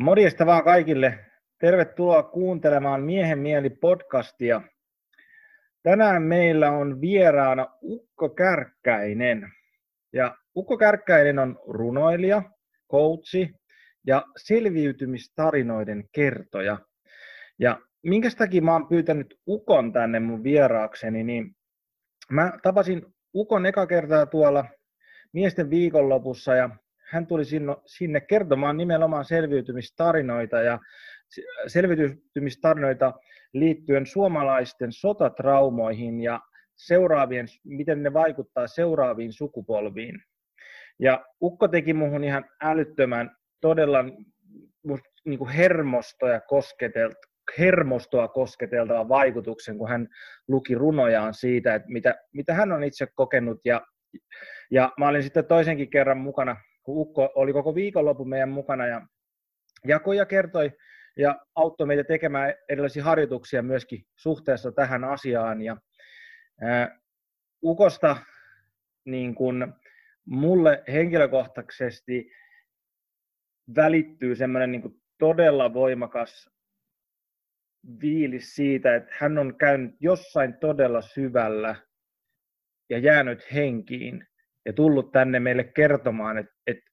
Morjesta vaan kaikille. Tervetuloa kuuntelemaan Miehen mieli podcastia. Tänään meillä on vieraana Ukko Kärkkäinen. Ja Ukko Kärkkäinen on runoilija, coachi ja selviytymistarinoiden kertoja. Ja minkä takia mä oon pyytänyt Ukon tänne mun vieraakseni, niin mä tapasin Ukon eka kertaa tuolla miesten viikonlopussa ja hän tuli sinne kertomaan nimenomaan selviytymistarinoita ja selviytymistarinoita liittyen suomalaisten sotatraumoihin ja seuraavien, miten ne vaikuttaa seuraaviin sukupolviin. Ja Ukko teki muuhun ihan älyttömän, todella niin kuin hermostoja kosketelta, hermostoa kosketeltavan vaikutuksen, kun hän luki runojaan siitä, että mitä, mitä hän on itse kokenut. Ja, ja mä olin sitten toisenkin kerran mukana kun Ukko oli koko viikonlopun meidän mukana ja jakoi ja kertoi ja auttoi meitä tekemään erilaisia harjoituksia myöskin suhteessa tähän asiaan. Ja, ää, Ukosta niin kun mulle henkilökohtaisesti välittyy semmoinen niin todella voimakas viilis siitä, että hän on käynyt jossain todella syvällä ja jäänyt henkiin ja tullut tänne meille kertomaan, että, että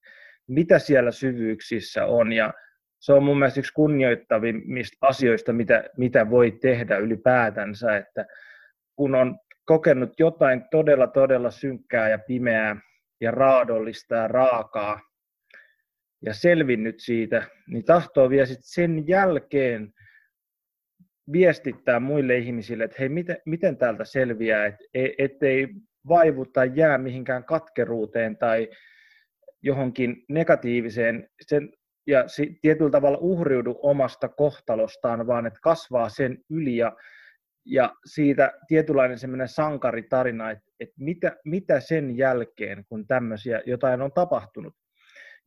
mitä siellä syvyyksissä on. Ja se on mun mielestä yksi kunnioittavimmista asioista, mitä, mitä voi tehdä ylipäätänsä, että kun on kokenut jotain todella, todella synkkää ja pimeää ja raadollista ja raakaa ja selvinnyt siitä, niin tahtoo vielä sit sen jälkeen viestittää muille ihmisille, että hei, miten, miten täältä selviää, et, ettei vaivu tai jää mihinkään katkeruuteen tai johonkin negatiiviseen sen, ja tietyllä tavalla uhriudu omasta kohtalostaan, vaan että kasvaa sen yli ja, ja siitä tietynlainen semmoinen sankaritarina, että, että mitä, mitä sen jälkeen, kun tämmöisiä jotain on tapahtunut.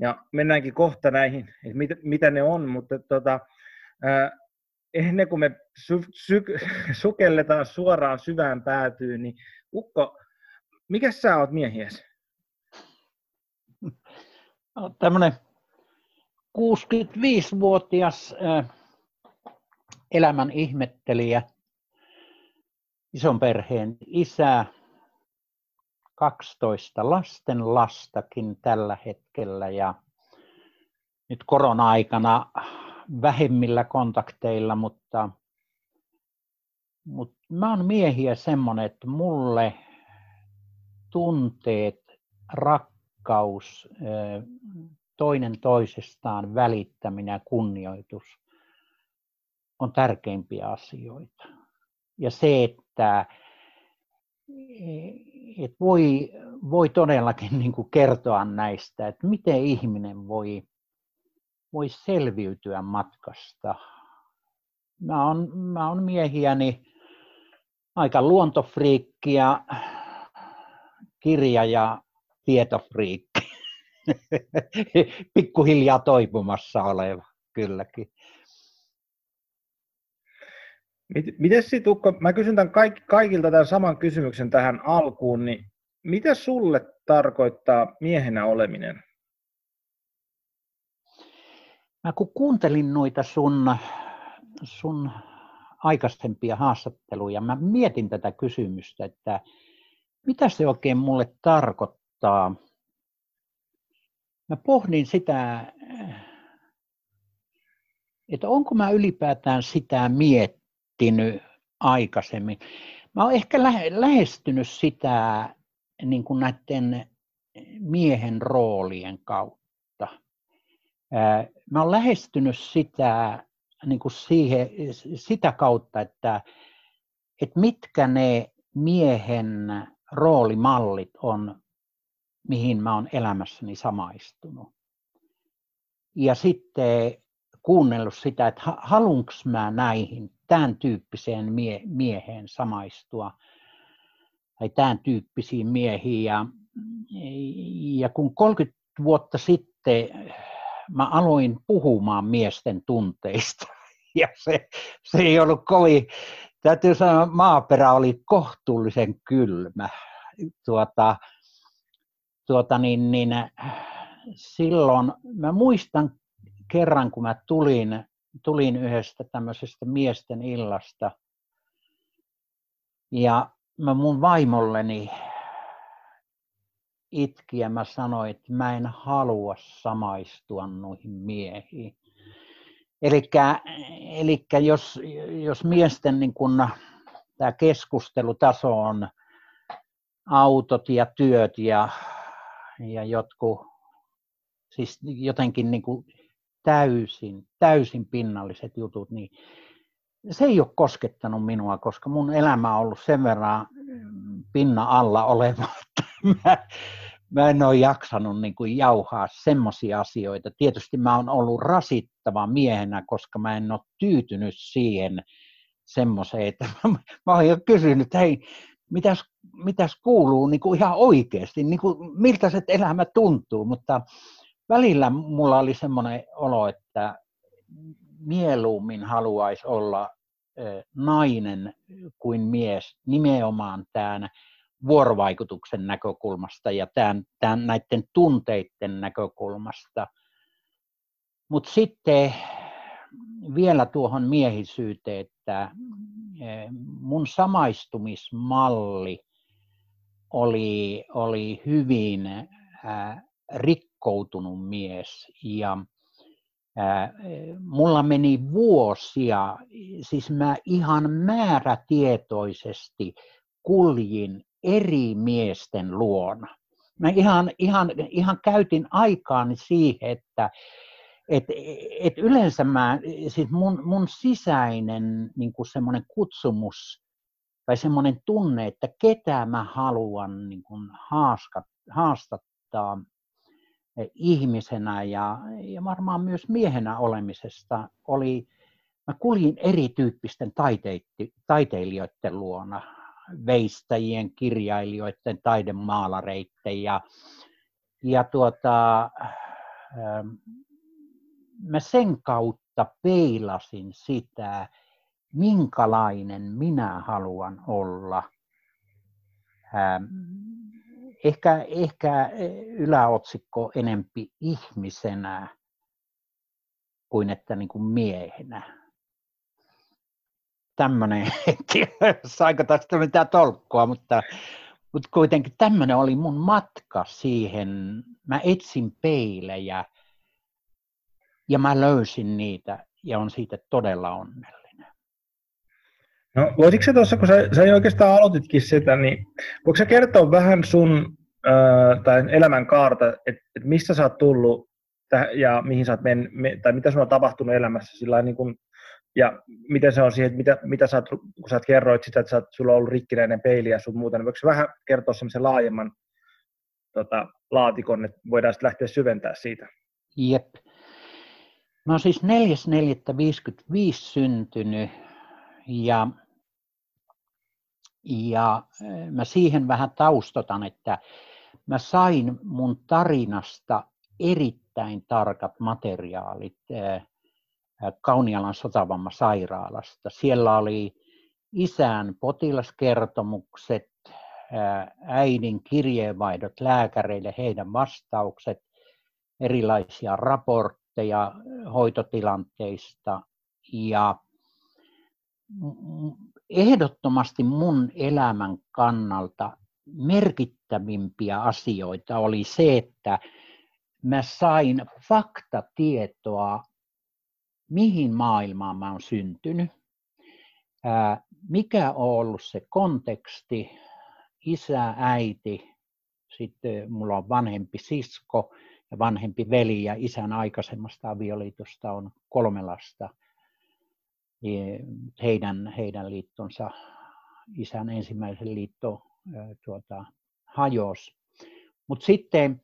Ja mennäänkin kohta näihin, että mitä, mitä ne on, mutta tota, ää, ennen kuin me sy, sy, sukelletaan suoraan syvään päätyyn, niin Ukko, mikä sä oot miehies? Tämmöinen 65-vuotias äh, elämän ihmettelijä, ison perheen isä, 12 lasten lastakin tällä hetkellä ja nyt korona-aikana vähemmillä kontakteilla, mutta, mutta mä oon miehiä semmoinen, että mulle tunteet, rakkaus, toinen toisestaan välittäminen ja kunnioitus on tärkeimpiä asioita. Ja se, että et voi, voi todellakin niin kuin kertoa näistä, että miten ihminen voi, voi selviytyä matkasta. Mä oon, mä oon miehiäni aika luontofriikki ja kirja- ja tietofriikki. Pikkuhiljaa toipumassa oleva, kylläkin. Miten sitten Ukko, mä kysyn tämän kaik, kaikilta tämän saman kysymyksen tähän alkuun, niin mitä sulle tarkoittaa miehenä oleminen? Mä kun kuuntelin noita sun, sun aikaisempia haastatteluja, mä mietin tätä kysymystä, että mitä se oikein mulle tarkoittaa. Mä pohdin sitä, että onko mä ylipäätään sitä miettinyt aikaisemmin. Mä oon ehkä lähestynyt sitä niin kuin näiden miehen roolien kautta. Mä oon lähestynyt sitä niin kuin siihen, sitä kautta, että, että mitkä ne miehen roolimallit on, mihin mä oon elämässäni samaistunut. Ja sitten kuunnellut sitä, että haluanko mä näihin tämän tyyppiseen mie- mieheen samaistua tai tämän tyyppisiin miehiin. Ja, ja kun 30 vuotta sitten mä aloin puhumaan miesten tunteista, ja se, se ei ollut kovin täytyy sanoa, maaperä oli kohtuullisen kylmä. Tuota, tuota niin, niin, silloin mä muistan kerran, kun mä tulin, tulin yhdestä tämmöisestä miesten illasta, ja mä mun vaimolleni itki ja mä sanoin, että mä en halua samaistua noihin miehiin. Eli jos, jos miesten niin kun, tämä keskustelutaso on autot ja työt ja, ja jotkut, siis jotenkin niin täysin, täysin pinnalliset jutut, niin se ei ole koskettanut minua, koska mun elämä on ollut sen verran pinna alla oleva, että mä, mä en ole jaksanut niin kuin jauhaa semmoisia asioita. Tietysti mä oon ollut rasittava miehenä, koska mä en ole tyytynyt siihen semmoiseen, että mä, oon jo kysynyt, että hei, mitäs, mitäs kuuluu niin kuin ihan oikeasti, niin kuin, miltä se elämä tuntuu, mutta välillä mulla oli semmoinen olo, että mieluummin haluaisi olla nainen kuin mies nimenomaan tämän vuorovaikutuksen näkökulmasta ja tämän, tämän näiden tunteiden näkökulmasta. Mutta sitten vielä tuohon miehisyyteen, että mun samaistumismalli oli, oli hyvin rikkoutunut mies ja mulla meni vuosia, siis mä ihan määrätietoisesti kuljin eri miesten luona. Mä ihan, ihan, ihan käytin aikaani siihen, että et, et yleensä mä, siis mun, mun sisäinen niin semmoinen kutsumus tai semmoinen tunne, että ketä mä haluan niin kuin haaskat, haastattaa ihmisenä ja, ja varmaan myös miehenä olemisesta oli, mä kuljin erityyppisten taiteilijoiden luona, veistäjien, kirjailijoiden, taidemaalareiden ja, ja tuota, ähm, mä sen kautta peilasin sitä, minkälainen minä haluan olla. Ähm, ehkä, ehkä yläotsikko enempi ihmisenä kuin että niin kuin miehenä. Tämmöinen, saiko tästä mitään tolkkua, mutta, mutta kuitenkin tämmöinen oli mun matka siihen. Mä etsin peilejä ja mä löysin niitä ja on siitä todella onnellinen. No voisitko sä tuossa, kun sä, sä oikeastaan aloititkin sitä, niin voiko sä kertoa vähän sun äh, elämän kaarta, että et mistä sä oot tullut ja mihin sä oot men, me, tai mitä sulla on tapahtunut elämässä sillä niin kun, ja miten se on siihen, mitä, mitä sä oot, kun sä kerroit sitä, että sä oot, sulla on ollut rikkinäinen peili ja sun muuta, niin voiko vähän kertoa semmoisen laajemman tota, laatikon, että voidaan sitten lähteä syventää siitä? Jep. Mä oon siis 4.4.55 syntynyt ja, ja mä siihen vähän taustotan, että mä sain mun tarinasta erittäin tarkat materiaalit Kaunialan sotavammasairaalasta. Siellä oli isän potilaskertomukset, äidin kirjeenvaihdot lääkäreille, heidän vastaukset, erilaisia raportteja hoitotilanteista ja ehdottomasti mun elämän kannalta merkittävimpiä asioita oli se, että mä sain faktatietoa, mihin maailmaan mä oon syntynyt, mikä on ollut se konteksti, isä, äiti, sitten mulla on vanhempi sisko ja vanhempi veli ja isän aikaisemmasta avioliitosta on kolme lasta. Heidän, heidän liittonsa, isän ensimmäisen liitto tuota, hajosi. Mutta sitten,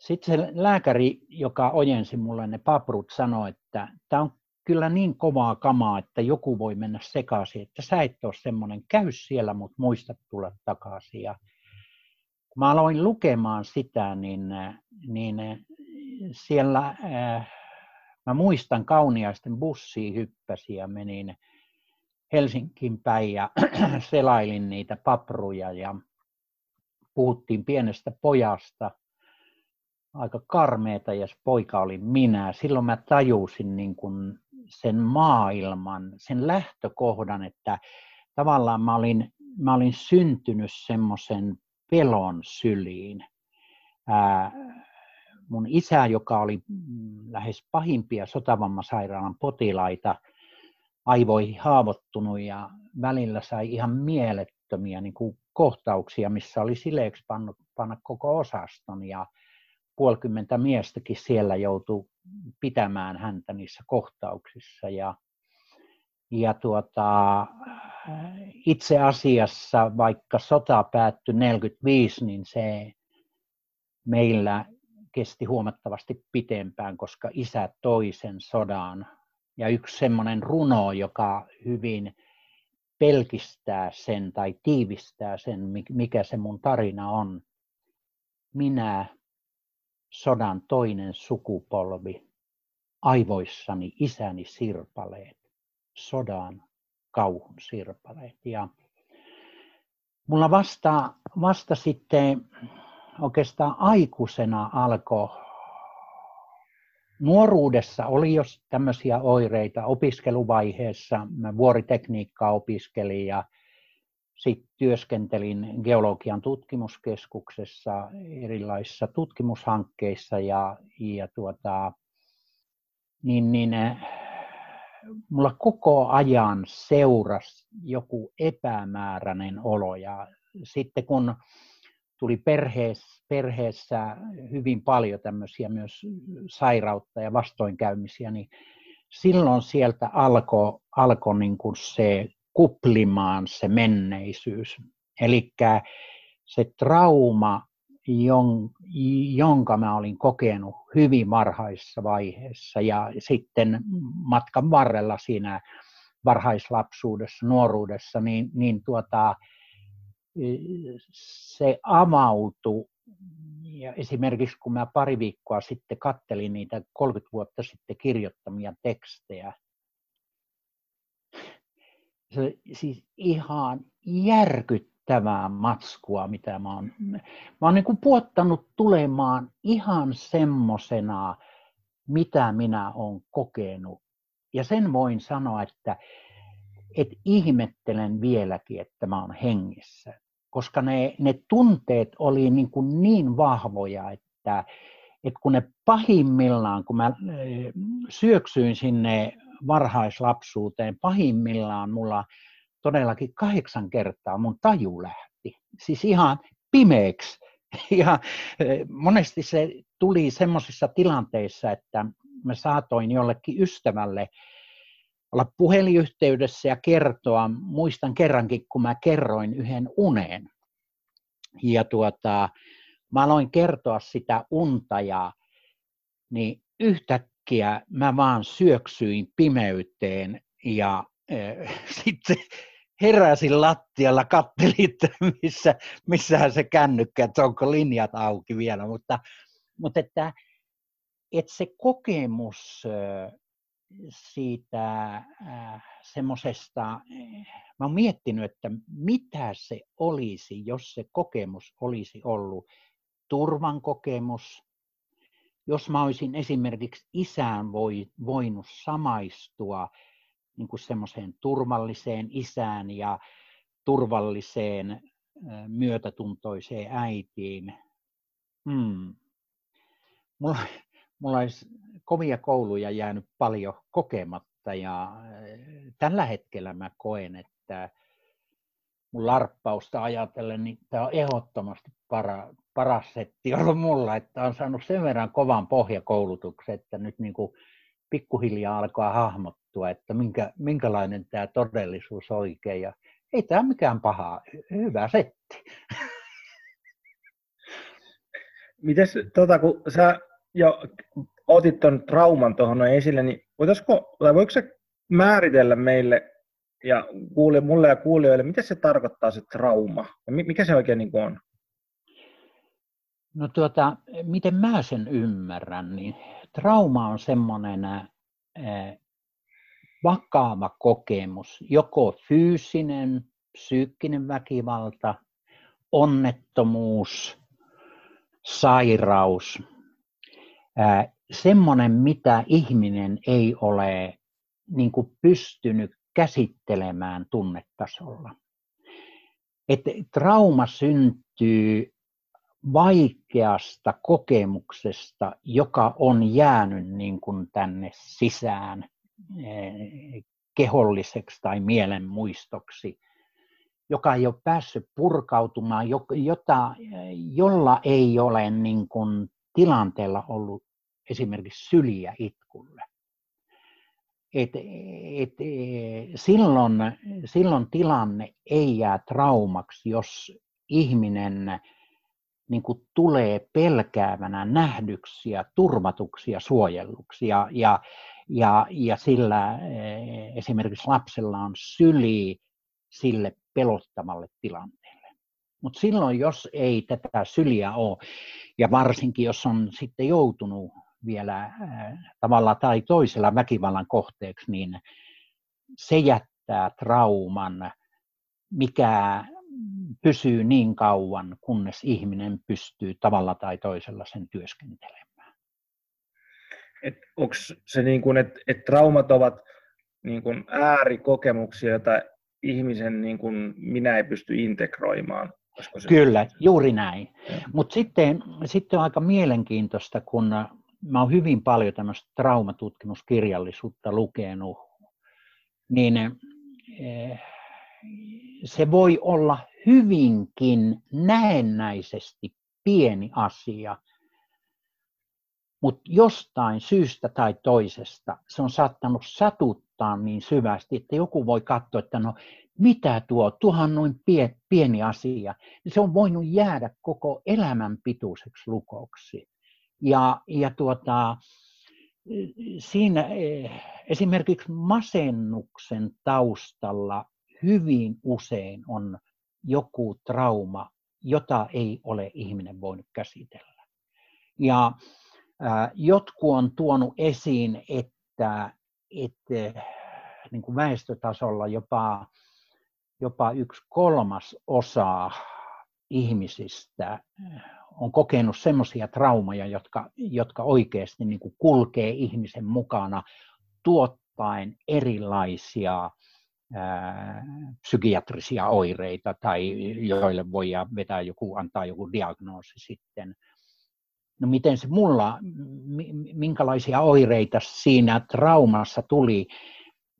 sitten se lääkäri, joka ojensi mulle ne paprut, sanoi, että tämä on kyllä niin kovaa kamaa, että joku voi mennä sekaisin, että sä et ole semmoinen, käy siellä, mutta muista tulla takaisin. Ja kun mä aloin lukemaan sitä, niin, niin siellä äh, mä muistan kauniaisten bussiin hyppäsi ja menin Helsinkiin päin ja selailin niitä papruja ja puhuttiin pienestä pojasta, aika karmeeta ja se poika oli minä. Silloin mä tajusin niin kuin sen maailman, sen lähtökohdan, että tavallaan mä olin, mä olin syntynyt semmoisen pelon syliin. Ää, mun isä, joka oli lähes pahimpia sotavammasairaalan potilaita, aivoihin haavoittunut ja välillä sai ihan mielettömiä niin kuin kohtauksia, missä oli sileeksi pannut, panna koko osaston ja puolikymmentä miestäkin siellä joutui pitämään häntä niissä kohtauksissa. Ja, ja tuota, itse asiassa, vaikka sota päättyi 45, niin se meillä kesti huomattavasti pitempään, koska isä toi sen sodan. Ja yksi semmoinen runo, joka hyvin pelkistää sen tai tiivistää sen, mikä se mun tarina on. Minä, sodan toinen sukupolvi, aivoissani isäni sirpaleet, sodan kauhun sirpaleet. Ja mulla vasta, vasta sitten oikeastaan aikuisena alkoi Nuoruudessa oli jo tämmöisiä oireita opiskeluvaiheessa. Mä vuoritekniikkaa opiskelin ja sitten työskentelin geologian tutkimuskeskuksessa erilaisissa tutkimushankkeissa ja, ja tuota, niin, niin, mulla koko ajan seurasi joku epämääräinen olo ja sitten kun tuli perheessä, perheessä hyvin paljon tämmöisiä myös sairautta ja vastoinkäymisiä, niin silloin sieltä alkoi alko niin se kuplimaan se menneisyys. Eli se trauma, jonka mä olin kokenut hyvin varhaisessa vaiheessa ja sitten matkan varrella siinä varhaislapsuudessa, nuoruudessa, niin, niin tuota, se avautui. Ja esimerkiksi kun mä pari viikkoa sitten kattelin niitä 30 vuotta sitten kirjoittamia tekstejä, se siis ihan järkyttävää matskua, mitä mä oon, mä oon niin kuin puottanut tulemaan ihan semmosena, mitä minä oon kokenut. Ja sen voin sanoa, että että ihmettelen vieläkin, että mä oon hengissä. Koska ne, ne tunteet oli niin, kuin niin vahvoja, että, että kun ne pahimmillaan, kun mä syöksyin sinne varhaislapsuuteen, pahimmillaan mulla todellakin kahdeksan kertaa mun taju lähti. Siis ihan pimeäksi. Ja monesti se tuli semmoisissa tilanteissa, että mä saatoin jollekin ystävälle olla puhelinyhteydessä ja kertoa. Muistan kerrankin, kun mä kerroin yhden unen. Ja tuota, mä aloin kertoa sitä unta ja niin yhtäkkiä mä vaan syöksyin pimeyteen ja äh, sitten heräsin lattialla, kattelin, että missä, missähän se kännykkä, että onko linjat auki vielä, mutta, mutta että, että se kokemus siitä äh, semmoisesta, äh, mä oon miettinyt, että mitä se olisi, jos se kokemus olisi ollut turvan kokemus, jos mä olisin esimerkiksi isään voi, voinut samaistua niin kuin semmoiseen turvalliseen isään ja turvalliseen myötätuntoiseen äitiin. Hmm. Mulla, mulla olisi kovia kouluja jäänyt paljon kokematta ja tällä hetkellä mä koen, että mun larppausta ajatellen, niin tämä on ehdottomasti para, paras setti ollut mulla, että on saanut sen verran kovan pohjakoulutuksen, että nyt niin kuin pikkuhiljaa alkaa hahmottua, että minkä, minkälainen tämä todellisuus oikein. Ja ei tämä mikään paha, hyvä setti. Mites, tota, kun sä jo otit tuon trauman tuohon esille, niin voitaisiko, tai voiko se määritellä meille ja kuule, mulle ja kuulijoille, mitä se tarkoittaa se trauma? Ja mikä se oikein niin on? No tuota, miten mä sen ymmärrän, niin trauma on semmoinen vakava kokemus, joko fyysinen, psyykkinen väkivalta, onnettomuus, sairaus semmoinen, mitä ihminen ei ole niin kuin pystynyt käsittelemään tunnetasolla. Että trauma syntyy vaikeasta kokemuksesta, joka on jäänyt niin kuin tänne sisään keholliseksi tai mielenmuistoksi, joka ei ole päässyt purkautumaan, jota, jolla ei ole niin kuin tilanteella ollut esimerkiksi syliä itkulle. Et, et, silloin, silloin tilanne ei jää traumaksi, jos ihminen niin kuin tulee pelkäävänä nähdyksi ja turvatuksi ja. Ja, ja, ja, ja sillä eh, esimerkiksi lapsella on syli sille pelottavalle tilanteelle. Mutta silloin, jos ei tätä syliä ole, ja varsinkin jos on sitten joutunut vielä tavalla tai toisella väkivallan kohteeksi, niin se jättää trauman, mikä pysyy niin kauan, kunnes ihminen pystyy tavalla tai toisella sen työskentelemään. Onko se niin kuin, että et traumat ovat niin kuin äärikokemuksia, joita ihmisen niin kuin minä ei pysty integroimaan? Se... Kyllä, juuri näin. Mutta sitten, sitten on aika mielenkiintoista, kun mä oon hyvin paljon tämmöistä traumatutkimuskirjallisuutta lukenut, niin eh, se voi olla hyvinkin näennäisesti pieni asia, mutta jostain syystä tai toisesta se on saattanut satuttaa niin syvästi, että joku voi katsoa, että no mitä tuo, tuohan noin pieni asia. Se on voinut jäädä koko elämän pituiseksi lukoksi. Ja, ja tuota, siinä eh, esimerkiksi masennuksen taustalla hyvin usein on joku trauma, jota ei ole ihminen voinut käsitellä. Ja äh, jotkut on tuonut esiin, että, että niin kuin väestötasolla jopa, jopa yksi kolmas osa ihmisistä on kokenut semmoisia traumaja, jotka, jotka oikeasti niin kuin kulkee ihmisen mukana tuottaen erilaisia psykiatrisia oireita tai joille voi vetää joku, antaa joku diagnoosi sitten. No miten se mulla, minkälaisia oireita siinä traumassa tuli,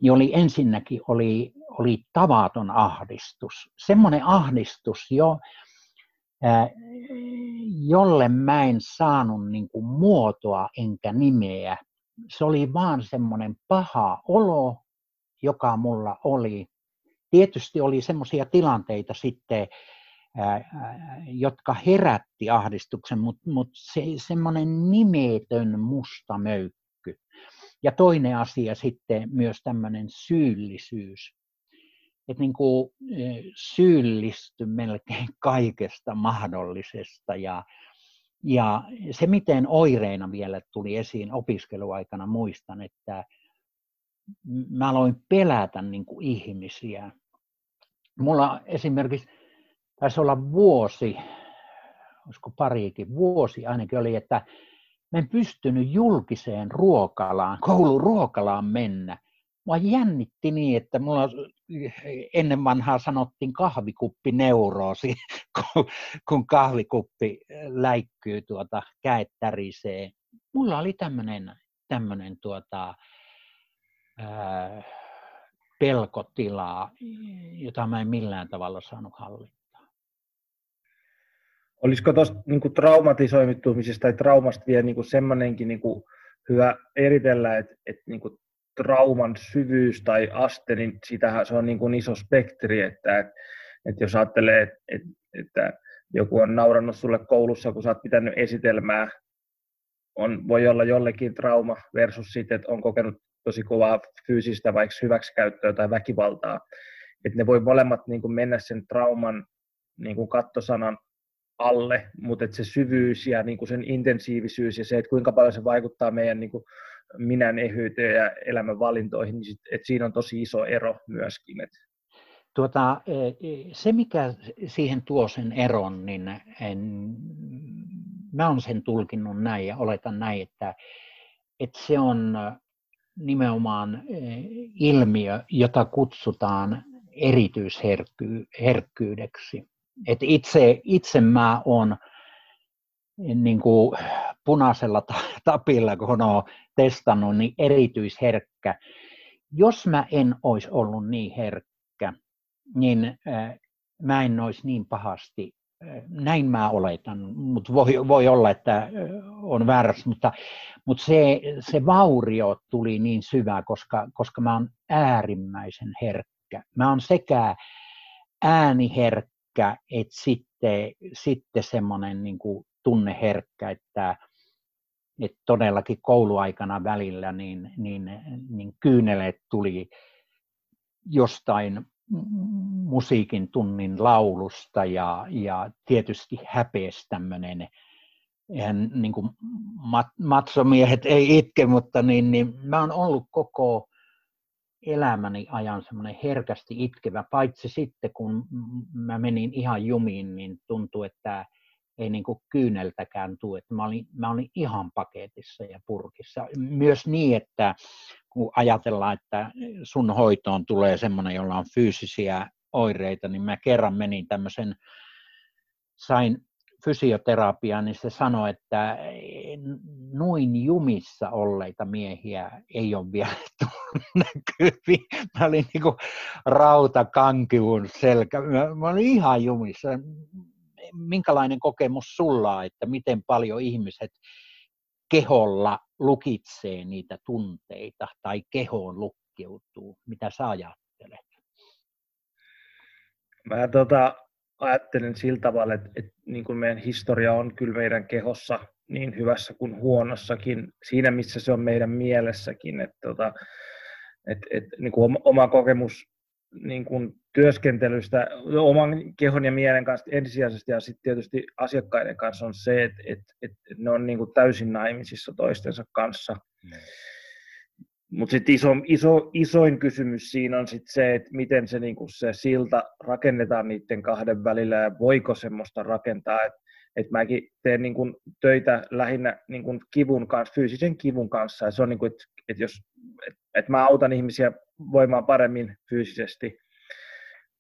niin oli ensinnäkin oli, oli tavaton ahdistus. Semmoinen ahdistus jo, jolle mä en saanut niin kuin muotoa enkä nimeä. Se oli vaan semmoinen paha olo, joka mulla oli. Tietysti oli semmoisia tilanteita sitten, jotka herätti ahdistuksen, mutta mut se, semmoinen nimetön musta möykky. Ja toinen asia sitten myös tämmöinen syyllisyys. Että niin kuin syyllisty melkein kaikesta mahdollisesta. Ja, ja se, miten oireina vielä tuli esiin opiskeluaikana, muistan, että mä aloin pelätä niin kuin ihmisiä. Mulla esimerkiksi taisi olla vuosi, olisiko pariikin, vuosi ainakin oli, että mä en pystynyt julkiseen ruokalaan, kouluruokalaan mennä. Mua jännitti niin, että mulla ennen vanhaa sanottiin kahvikuppineurosi, kun kahvikuppi läikkyy tuota, käet tärisee. Mulla oli tämmöinen tämmönen tuota, pelkotilaa, jota mä en millään tavalla saanut hallittaa. Olisiko tuosta niin traumatisoimitumisesta tai traumasta vielä niin semmoinenkin niin hyvä eritellä, että, että niin trauman syvyys tai aste, niin sitähän se on niin kuin iso spektri, että, että, että jos ajattelee, että, että, joku on naurannut sulle koulussa, kun sä oot pitänyt esitelmää, on, voi olla jollekin trauma versus sitten, että on kokenut tosi kovaa fyysistä vaikka hyväksikäyttöä tai väkivaltaa. Että ne voi molemmat niin kuin mennä sen trauman niin kuin kattosanan alle, mutta että se syvyys ja niin kuin sen intensiivisyys ja se, että kuinka paljon se vaikuttaa meidän niin kuin minän ehyyteen ja elämän valintoihin, niin sit, että siinä on tosi iso ero myöskin. Että. Tuota, e, e, se, mikä siihen tuo sen eron, niin en, mä olen sen tulkinnut näin ja oletan näin, että, että se on nimenomaan ilmiö, jota kutsutaan erityisherkkyydeksi. Et itse, itse mä olen niin kuin punaisella tapilla, kun olen testannut, niin erityisherkkä. Jos mä en olisi ollut niin herkkä, niin mä en olisi niin pahasti, näin mä oletan, mutta voi, voi olla, että on väärässä, mutta, mutta se, se vaurio tuli niin syvä, koska, koska mä oon äärimmäisen herkkä. Mä oon sekä ääniherkkä, että sitten, sitten semmoinen niin kuin tunneherkkä, että, että todellakin kouluaikana välillä niin, niin, niin kyyneleet tuli jostain musiikin tunnin laulusta ja, ja tietysti häpeässä tämmöinen, eihän niin kuin mat, matsomiehet ei itke, mutta niin, niin mä oon ollut koko elämäni ajan semmoinen herkästi itkevä, paitsi sitten kun mä menin ihan jumiin, niin tuntui, että ei niin kuin kyyneltäkään tule. Että mä, olin, mä olin ihan paketissa ja purkissa. Myös niin, että kun ajatellaan, että sun hoitoon tulee semmoinen, jolla on fyysisiä oireita, niin mä kerran menin tämmöisen, sain fysioterapiaa, niin se sanoi, että noin jumissa olleita miehiä ei ole vielä näkyviin. Mä olin niin kuin rautakankiun selkä. Mä, mä olin ihan jumissa minkälainen kokemus sulla, että miten paljon ihmiset keholla lukitsee niitä tunteita tai kehoon lukkeutuu? Mitä sä ajattelet? Mä tota, ajattelen sillä tavalla, että, että niin kuin meidän historia on kyllä meidän kehossa niin hyvässä kuin huonossakin, siinä missä se on meidän mielessäkin. Että, tota, että, että, niin kuin oma kokemus niin kuin työskentelystä oman kehon ja mielen kanssa ensisijaisesti ja sitten tietysti asiakkaiden kanssa on se, että, että, että ne on niin kuin täysin naimisissa toistensa kanssa. Mm. Mutta sitten iso, iso, isoin kysymys siinä on sit se, että miten se, niinku se silta rakennetaan niiden kahden välillä ja voiko semmoista rakentaa. Että et mäkin teen niinku töitä lähinnä niinku kivun kanssa, fyysisen kivun kanssa. Ja se on niinku, että et jos et, et mä autan ihmisiä voimaan paremmin fyysisesti.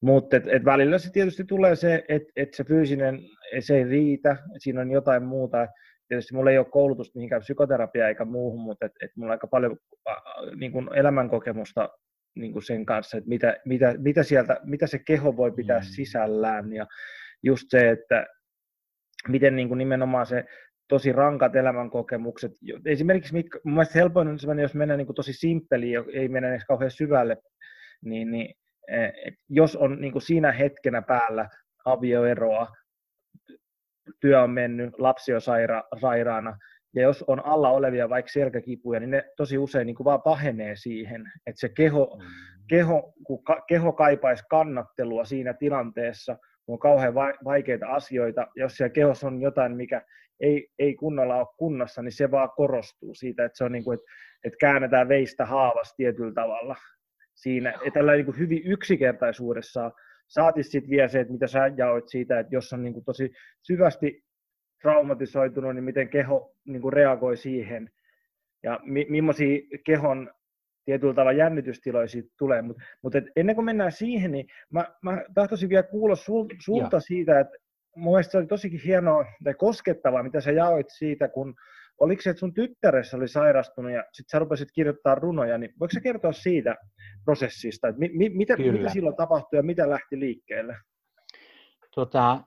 Mutta et, et välillä se tietysti tulee se, että et se fyysinen se ei riitä, siinä on jotain muuta. Tietysti mulla ei ole koulutusta mihinkään psykoterapiaa eikä muuhun, mutta et, et mulla on aika paljon niin kun elämänkokemusta niin kun sen kanssa, että mitä, mitä, mitä, sieltä, mitä se keho voi pitää mm. sisällään. Ja just se, että miten niin nimenomaan se tosi rankat elämänkokemukset. Esimerkiksi mun mielestä helpoin on sellainen, jos mennään niin tosi simppeliin, ei mennä edes kauhean syvälle, niin, niin eh, jos on niin siinä hetkenä päällä avioeroa, työ on mennyt, lapsi on saira, sairaana, ja jos on alla olevia vaikka selkäkipuja, niin ne tosi usein niin kuin vaan pahenee siihen, että se keho, mm. keho, kun ka, keho kaipaisi kannattelua siinä tilanteessa, on kauhean vaikeita asioita, jos siellä kehossa on jotain, mikä ei, ei kunnolla ole kunnossa, niin se vaan korostuu siitä, että se on niin kuin, että, että käännetään veistä haavasta tietyllä tavalla siinä. Ja tällä niin kuin hyvin yksinkertaisuudessa saatis sitten vielä se, että mitä sä jaoit siitä, että jos on niin kuin tosi syvästi traumatisoitunut, niin miten keho niin kuin reagoi siihen ja mi- millaisia kehon tietyllä tavalla jännitystiloja siitä tulee. Mutta mut ennen kuin mennään siihen, niin mä, mä tahtoisin vielä kuulla sul, sulta ja. siitä, että mun mielestä se oli tosikin hienoa tai koskettavaa, mitä sä jaoit siitä, kun oliko se, että sun tyttäressä oli sairastunut ja sitten sä rupesit kirjoittaa runoja, niin voiko sä kertoa siitä prosessista, että mi, mi, mitä, mitä silloin tapahtui ja mitä lähti liikkeelle? Tota,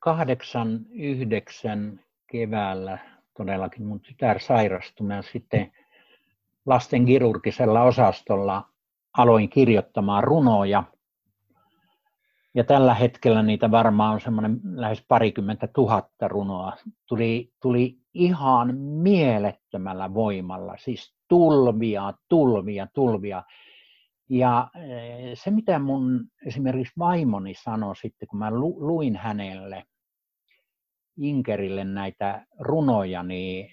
kahdeksan, yhdeksän keväällä todellakin mun tytär sairastui ja sitten lasten kirurgisella osastolla aloin kirjoittamaan runoja ja tällä hetkellä niitä varmaan on semmoinen lähes parikymmentä tuhatta runoa. Tuli, tuli ihan mielettömällä voimalla, siis tulvia, tulvia, tulvia. Ja eh, se, mitä mun esimerkiksi vaimoni sanoi sitten, kun mä luin hänelle, Inkerille näitä runoja, niin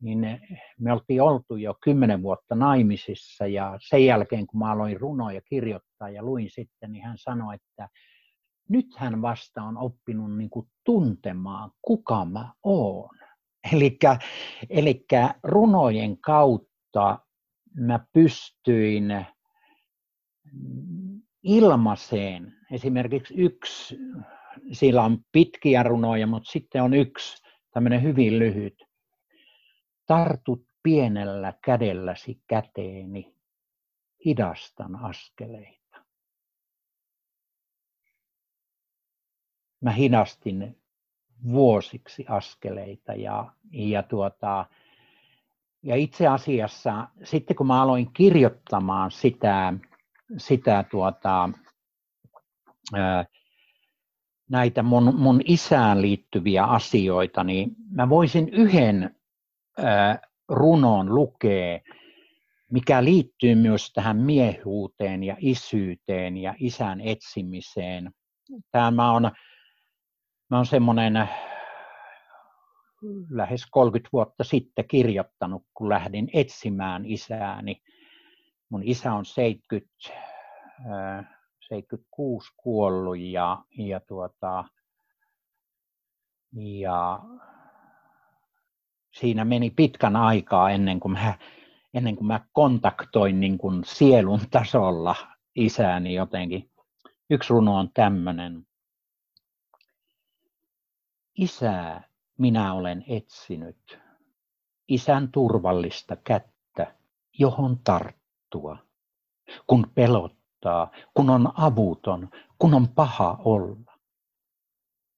niin me oltiin oltu jo kymmenen vuotta naimisissa ja sen jälkeen kun mä aloin runoja kirjoittaa ja luin sitten, niin hän sanoi, että nyt hän vasta on oppinut niin kuin tuntemaan, kuka mä oon. Eli runojen kautta mä pystyin ilmaiseen. Esimerkiksi yksi, sillä on pitkiä runoja, mutta sitten on yksi tämmöinen hyvin lyhyt. Tartut pienellä kädelläsi käteeni, hidastan askeleita. Mä hidastin vuosiksi askeleita ja, ja, tuota, ja itse asiassa sitten kun mä aloin kirjoittamaan sitä, sitä tuota, ää, näitä mun, mun isään liittyviä asioita, niin mä voisin yhden ää, runon lukea, mikä liittyy myös tähän miehuuteen ja isyyteen ja isän etsimiseen. Tämä on, mä on semmoinen lähes 30 vuotta sitten kirjoittanut, kun lähdin etsimään isääni. Mun isä on 70, 76 kuollut ja, ja, tuota, ja siinä meni pitkän aikaa ennen kuin mä, ennen kuin mä kontaktoin niin kuin sielun tasolla isääni jotenkin. Yksi runo on tämmöinen. Isää minä olen etsinyt, isän turvallista kättä, johon tarttua, kun pelottaa, kun on avuton, kun on paha olla.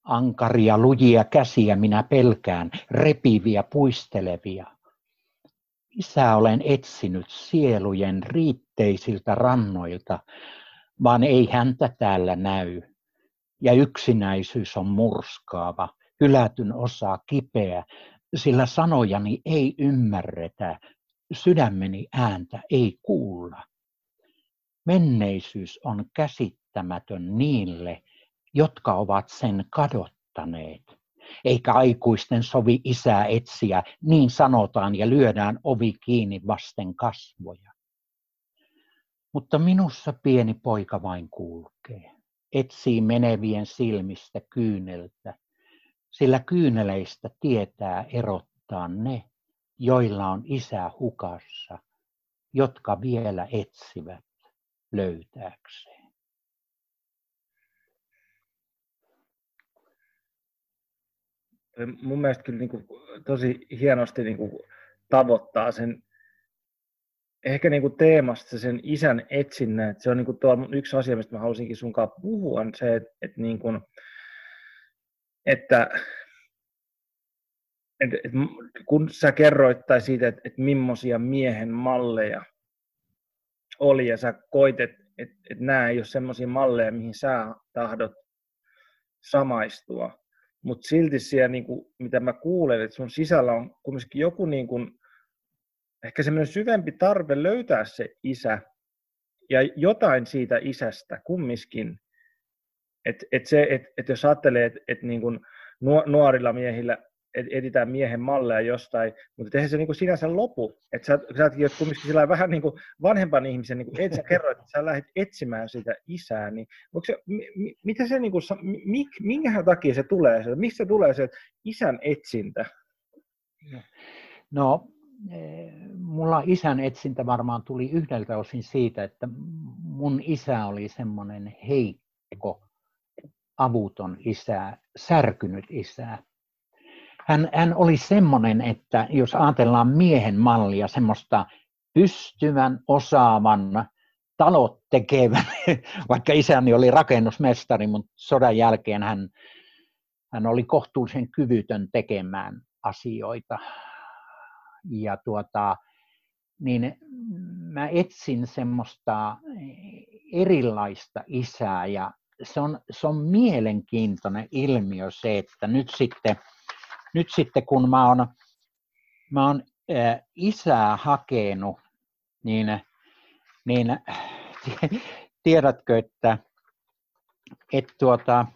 Ankaria lujia käsiä minä pelkään, repiviä puistelevia. Isä olen etsinyt sielujen riitteisiltä rannoilta, vaan ei häntä täällä näy. Ja yksinäisyys on murskaava, hylätyn osa kipeä, sillä sanojani ei ymmärretä, sydämeni ääntä ei kuulla. Menneisyys on käsittämätön niille, jotka ovat sen kadottaneet. Eikä aikuisten sovi isää etsiä, niin sanotaan ja lyödään ovi kiinni vasten kasvoja. Mutta minussa pieni poika vain kulkee, etsii menevien silmistä kyyneltä, sillä kyyneleistä tietää erottaa ne, joilla on isä hukassa, jotka vielä etsivät löytääkseen. Mun mielestä kyllä niin kuin, tosi hienosti niin kuin, tavoittaa sen ehkä niin kuin teemasta sen isän etsinnä. Että se on niin kuin, tuo yksi asia, mistä mä halusinkin sunkaan puhua, on se, että, että, niin kuin, että et, et, kun sä kerroit tai siitä, että et millaisia miehen malleja oli ja sä koit, että et, et nämä ei ole semmoisia malleja, mihin sä tahdot samaistua, mutta silti siellä, niin kuin, mitä mä kuulen, että sun sisällä on kumminkin joku niin kuin, ehkä semmoinen syvempi tarve löytää se isä ja jotain siitä isästä kumminkin. Että et se, et, et jos ajattelee, että et niin nuorilla miehillä etsitään miehen malleja jostain, mutta eihän se niin kuin sinänsä lopu. Että sä, sä oot kumminkin sillä vähän niin kuin vanhempan ihmisen, niin kuin et sä kerroit, että sä lähdet etsimään sitä isää, niin se, mi, mitä se, niin kuin, mik, minkä takia se tulee, se, mistä se tulee se isän etsintä? No, e, mulla isän etsintä varmaan tuli yhdeltä osin siitä, että mun isä oli semmoinen heikko, avuton isä, särkynyt isä hän, hän oli semmoinen, että jos ajatellaan miehen mallia, semmoista pystyvän, osaavan, talot tekevän, vaikka isäni oli rakennusmestari, mutta sodan jälkeen hän, hän oli kohtuullisen kyvytön tekemään asioita. Ja tuota, niin mä etsin semmoista erilaista isää ja se on, se on mielenkiintoinen ilmiö se, että nyt sitten nyt sitten kun mä oon, mä oon isää hakenut, niin, niin tiedätkö, että, että, tuota,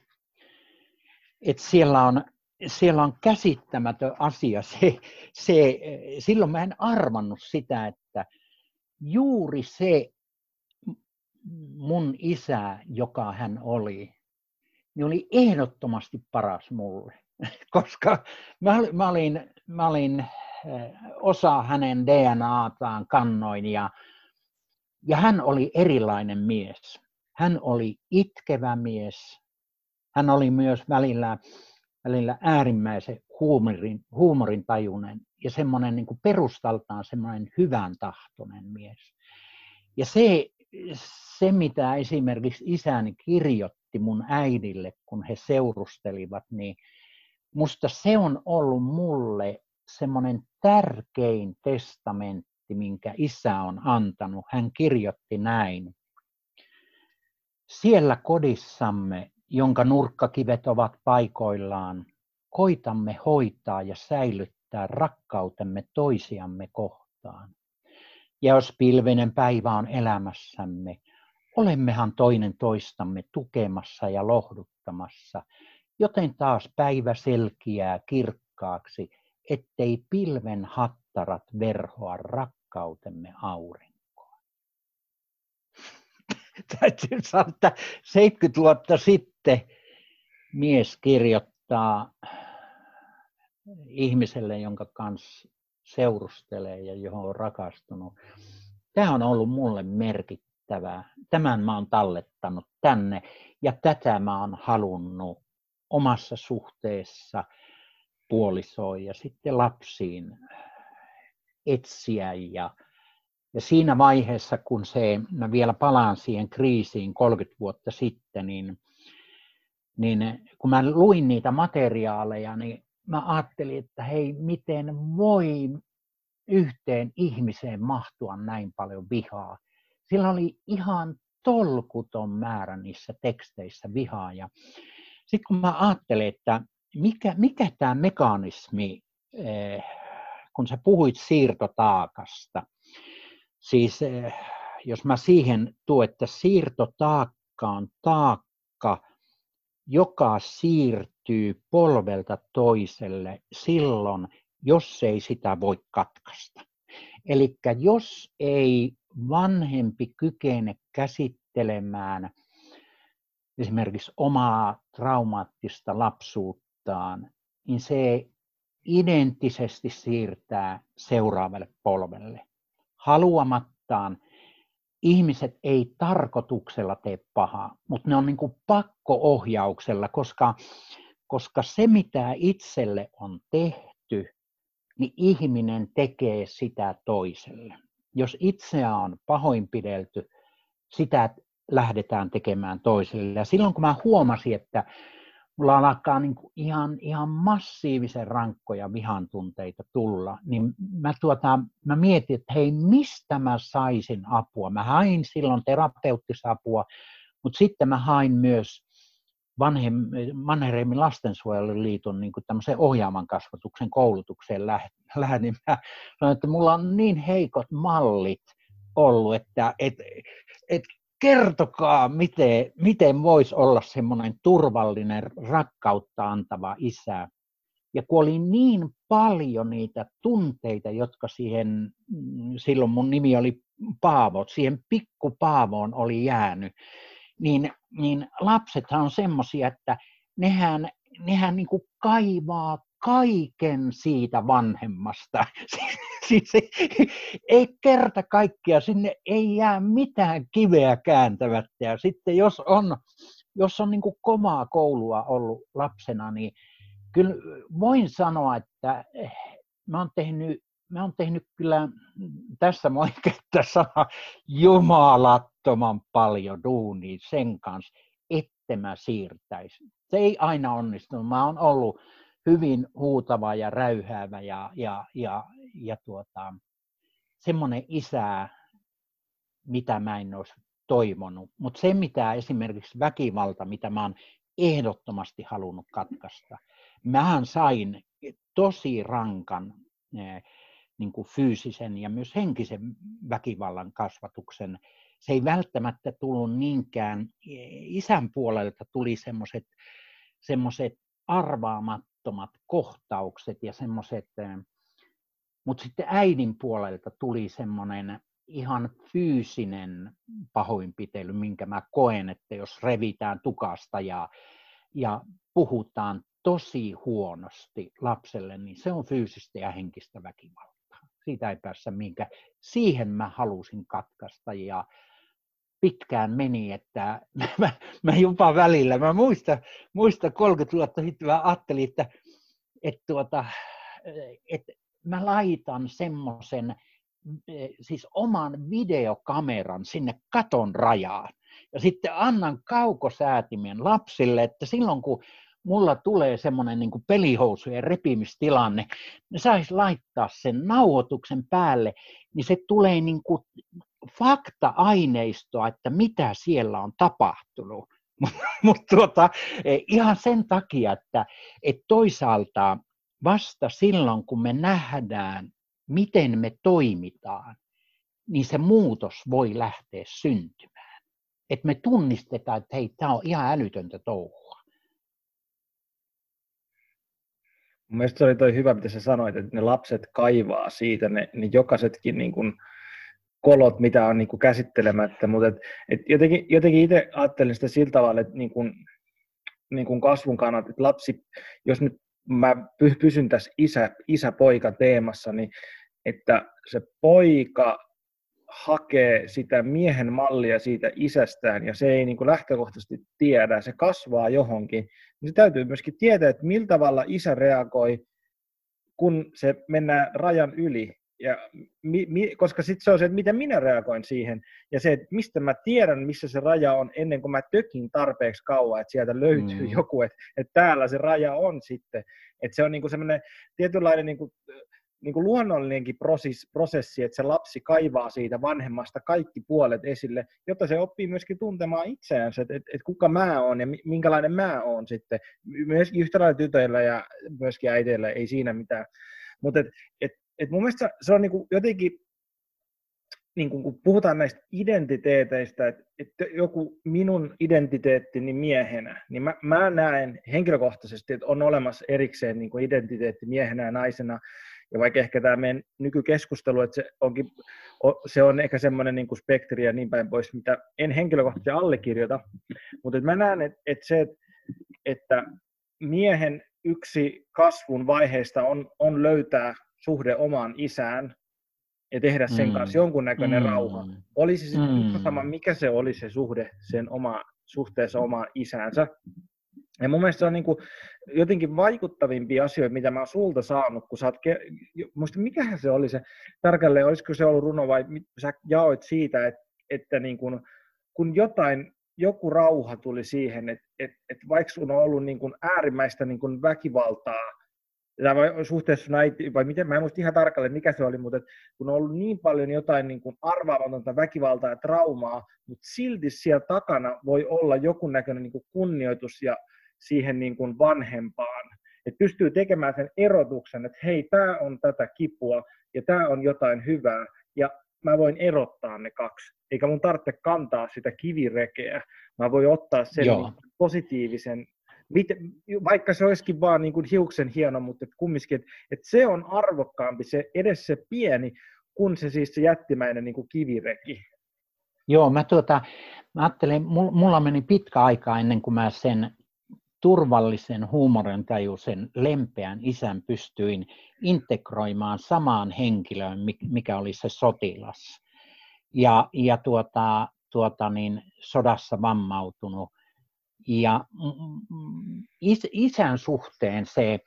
että siellä on siellä on käsittämätön asia. Se, se, silloin mä en arvannut sitä, että juuri se mun isä, joka hän oli, niin oli ehdottomasti paras mulle, koska mä, mä olin, mä olin eh, osa hänen DNAtaan kannoin ja, ja hän oli erilainen mies. Hän oli itkevä mies. Hän oli myös välillä, välillä äärimmäisen huumorin, huumorin tajunen ja semmoinen niin perustaltaan semmoinen hyvän tahtoinen mies. Ja se, se, mitä esimerkiksi isäni kirjoitti mun äidille, kun he seurustelivat, niin musta se on ollut mulle semmoinen tärkein testamentti, minkä isä on antanut. Hän kirjoitti näin. Siellä kodissamme, jonka nurkkakivet ovat paikoillaan, koitamme hoitaa ja säilyttää rakkautemme toisiamme kohtaan. Ja jos pilvinen päivä on elämässämme, olemmehan toinen toistamme tukemassa ja lohduttamassa, joten taas päivä selkiää kirkkaaksi, ettei pilven hattarat verhoa rakkautemme aurinkoa. Täytyy sanoa, että 70 vuotta sitten mies kirjoittaa ihmiselle, jonka kanssa seurustelee ja johon on rakastunut. Tämä on ollut mulle merkittävää. Tämän mä oon tallettanut tänne ja tätä mä oon halunnut omassa suhteessa puolisoon ja sitten lapsiin etsiä. Ja, ja siinä vaiheessa, kun se, mä vielä palaan siihen kriisiin 30 vuotta sitten, niin, niin kun mä luin niitä materiaaleja, niin mä ajattelin, että hei, miten voi yhteen ihmiseen mahtua näin paljon vihaa. Sillä oli ihan tolkuton määrä niissä teksteissä vihaa. Ja sitten kun mä ajattelin, että mikä, mikä tämä mekanismi, eh, kun sä puhuit siirtotaakasta, siis eh, jos mä siihen tuon, että siirtotaakka on taakka, joka siirtyy polvelta toiselle silloin, jos ei sitä voi katkaista. Eli jos ei vanhempi kykene käsittelemään esimerkiksi omaa traumaattista lapsuuttaan, niin se identtisesti siirtää seuraavalle polvelle. Haluamattaan ihmiset ei tarkoituksella tee pahaa, mutta ne on niin kuin pakko-ohjauksella, koska, koska se mitä itselle on tehty, niin ihminen tekee sitä toiselle. Jos itseä on pahoinpidelty, sitä lähdetään tekemään toiselle. Ja silloin kun mä huomasin, että mulla alkaa niin kuin ihan, ihan massiivisen rankkoja vihan tunteita tulla, niin mä, tuota, mä mietin, että hei, mistä mä saisin apua. Mä hain silloin terapeuttisapua, mutta sitten mä hain myös Mannerheimin lastensuojeluliiton niin tämmöisen ohjaavan kasvatuksen koulutukseen lähdin. Mä sanoin, että mulla on niin heikot mallit ollut, että et, et kertokaa, miten, miten voisi olla semmoinen turvallinen, rakkautta antava isä. Ja kun oli niin paljon niitä tunteita, jotka siihen, mm, silloin mun nimi oli Paavo, siihen pikku Paavoon oli jäänyt, niin, niin lapsethan on semmoisia, että nehän, nehän niin kuin kaivaa kaiken siitä vanhemmasta. siis ei, ei kerta kaikkia, sinne ei jää mitään kiveä kääntämättä. Ja sitten jos on, jos on niin komaa koulua ollut lapsena, niin kyllä voin sanoa, että eh, mä oon tehnyt, mä oon tehnyt kyllä, tässä mä käyttää sana, jumalattoman paljon duunia sen kanssa, että mä siirtäisin. Se ei aina onnistunut. Mä oon ollut hyvin huutava ja räyhäävä ja, ja, ja, ja tuota, semmoinen isä, mitä mä en olisi toivonut. Mutta se, mitä esimerkiksi väkivalta, mitä mä oon ehdottomasti halunnut katkaista, mähän sain tosi rankan niin kuin fyysisen ja myös henkisen väkivallan kasvatuksen. Se ei välttämättä tullut niinkään, isän puolelta tuli semmoiset semmoiset arvaamattomat kohtaukset ja semmoiset, mutta sitten äidin puolelta tuli semmoinen ihan fyysinen pahoinpitely, minkä mä koen, että jos revitään tukasta ja, ja puhutaan tosi huonosti lapselle, niin se on fyysistä ja henkistä väkivaltaa. Siitä ei päässä minkä. Siihen mä halusin katkaista ja pitkään meni, että mä, mä jopa välillä, mä muistan, muista 30 vuotta sitten mä ajattelin, että, että, tuota, että mä laitan semmoisen siis oman videokameran sinne katon rajaan. Ja sitten annan kaukosäätimen lapsille, että silloin kun mulla tulee semmoinen niin kuin pelihousujen repimistilanne, ne sais laittaa sen nauhoituksen päälle, niin se tulee niin kuin fakta-aineistoa, että mitä siellä on tapahtunut. Mutta tuota, e, ihan sen takia, että et toisaalta vasta silloin, kun me nähdään, miten me toimitaan, niin se muutos voi lähteä syntymään. Että me tunnistetaan, että hei, tämä on ihan älytöntä touhua. Mielestäni se oli toi hyvä, mitä sä sanoit, että ne lapset kaivaa siitä, ne, ne jokaisetkin niin kuin kolot, mitä on niin kuin käsittelemättä, mutta et, et jotenkin, jotenkin itse ajattelin sitä sillä tavalla, että niin kuin, niin kuin kasvun kannalta, että lapsi, jos nyt mä pysyn tässä isä, isä-poika teemassa, niin että se poika hakee sitä miehen mallia siitä isästään ja se ei niin kuin lähtökohtaisesti tiedä, se kasvaa johonkin, niin se täytyy myöskin tietää, että millä tavalla isä reagoi, kun se mennään rajan yli. Ja mi, mi, koska sitten se on se, että miten minä reagoin siihen, ja se, että mistä mä tiedän, missä se raja on, ennen kuin mä tökin tarpeeksi kauan, että sieltä löytyy mm. joku, että, että täällä se raja on sitten. Että se on niin kuin semmoinen tietynlainen niin kuin, niin kuin luonnollinenkin prosessi, että se lapsi kaivaa siitä vanhemmasta kaikki puolet esille, jotta se oppii myöskin tuntemaan itseänsä, että, että, että kuka mä oon ja minkälainen mä oon sitten. Myöskin yhtä lailla tytöillä ja myöskin äiteillä ei siinä mitään. Mutta et, et, et mun mielestä se on niin kuin jotenkin, niin kuin kun puhutaan näistä identiteeteistä, että, että joku minun identiteettini miehenä, niin mä, mä näen henkilökohtaisesti, että on olemassa erikseen niin kuin identiteetti miehenä ja naisena, ja vaikka ehkä tämä meidän nykykeskustelu, että se, onkin, se on ehkä semmoinen niin spektri ja niin päin pois, mitä en henkilökohtaisesti allekirjoita, mutta mä näen, että, että se, että miehen yksi kasvun vaiheista on, on löytää suhde omaan isään ja tehdä sen mm. kanssa jonkunnäköinen mm. rauha. Olisi se mm. sama, mikä se oli se suhde sen oma, suhteessa omaan isäänsä. Ja mun mielestä se on niin kuin jotenkin vaikuttavimpia asioita, mitä mä oon sulta saanut, kun sä oot, ke- muista mikähän se oli se tarkalleen, olisiko se ollut runo vai sä jaoit siitä, että, että niin kuin, kun jotain, joku rauha tuli siihen, että, että, että vaikka sun on ollut niin kuin äärimmäistä niin kuin väkivaltaa, tai suhteessa sun äiti, vai miten, mä en muista ihan tarkalleen mikä se oli, mutta että kun on ollut niin paljon jotain niin kuin arvaamatonta väkivaltaa ja traumaa, mutta silti siellä takana voi olla joku näköinen niin kuin kunnioitus ja siihen niin kuin vanhempaan. Että pystyy tekemään sen erotuksen, että hei, tämä on tätä kipua ja tämä on jotain hyvää ja mä voin erottaa ne kaksi. Eikä mun tarvitse kantaa sitä kivirekeä. Mä voin ottaa sen niin positiivisen, vaikka se olisikin vaan niin kuin hiuksen hieno, mutta et kumminkin, että et se on arvokkaampi, se edes se pieni, kun se siis se jättimäinen niin kuin kivireki. Joo, mä, tuota, mä ajattelin, mulla meni pitkä aika ennen kuin mä sen turvallisen huumorintajuisen lempeän isän pystyin integroimaan samaan henkilöön, mikä oli se sotilas. Ja, ja tuota, tuota niin, sodassa vammautunut. Ja is, isän suhteen se,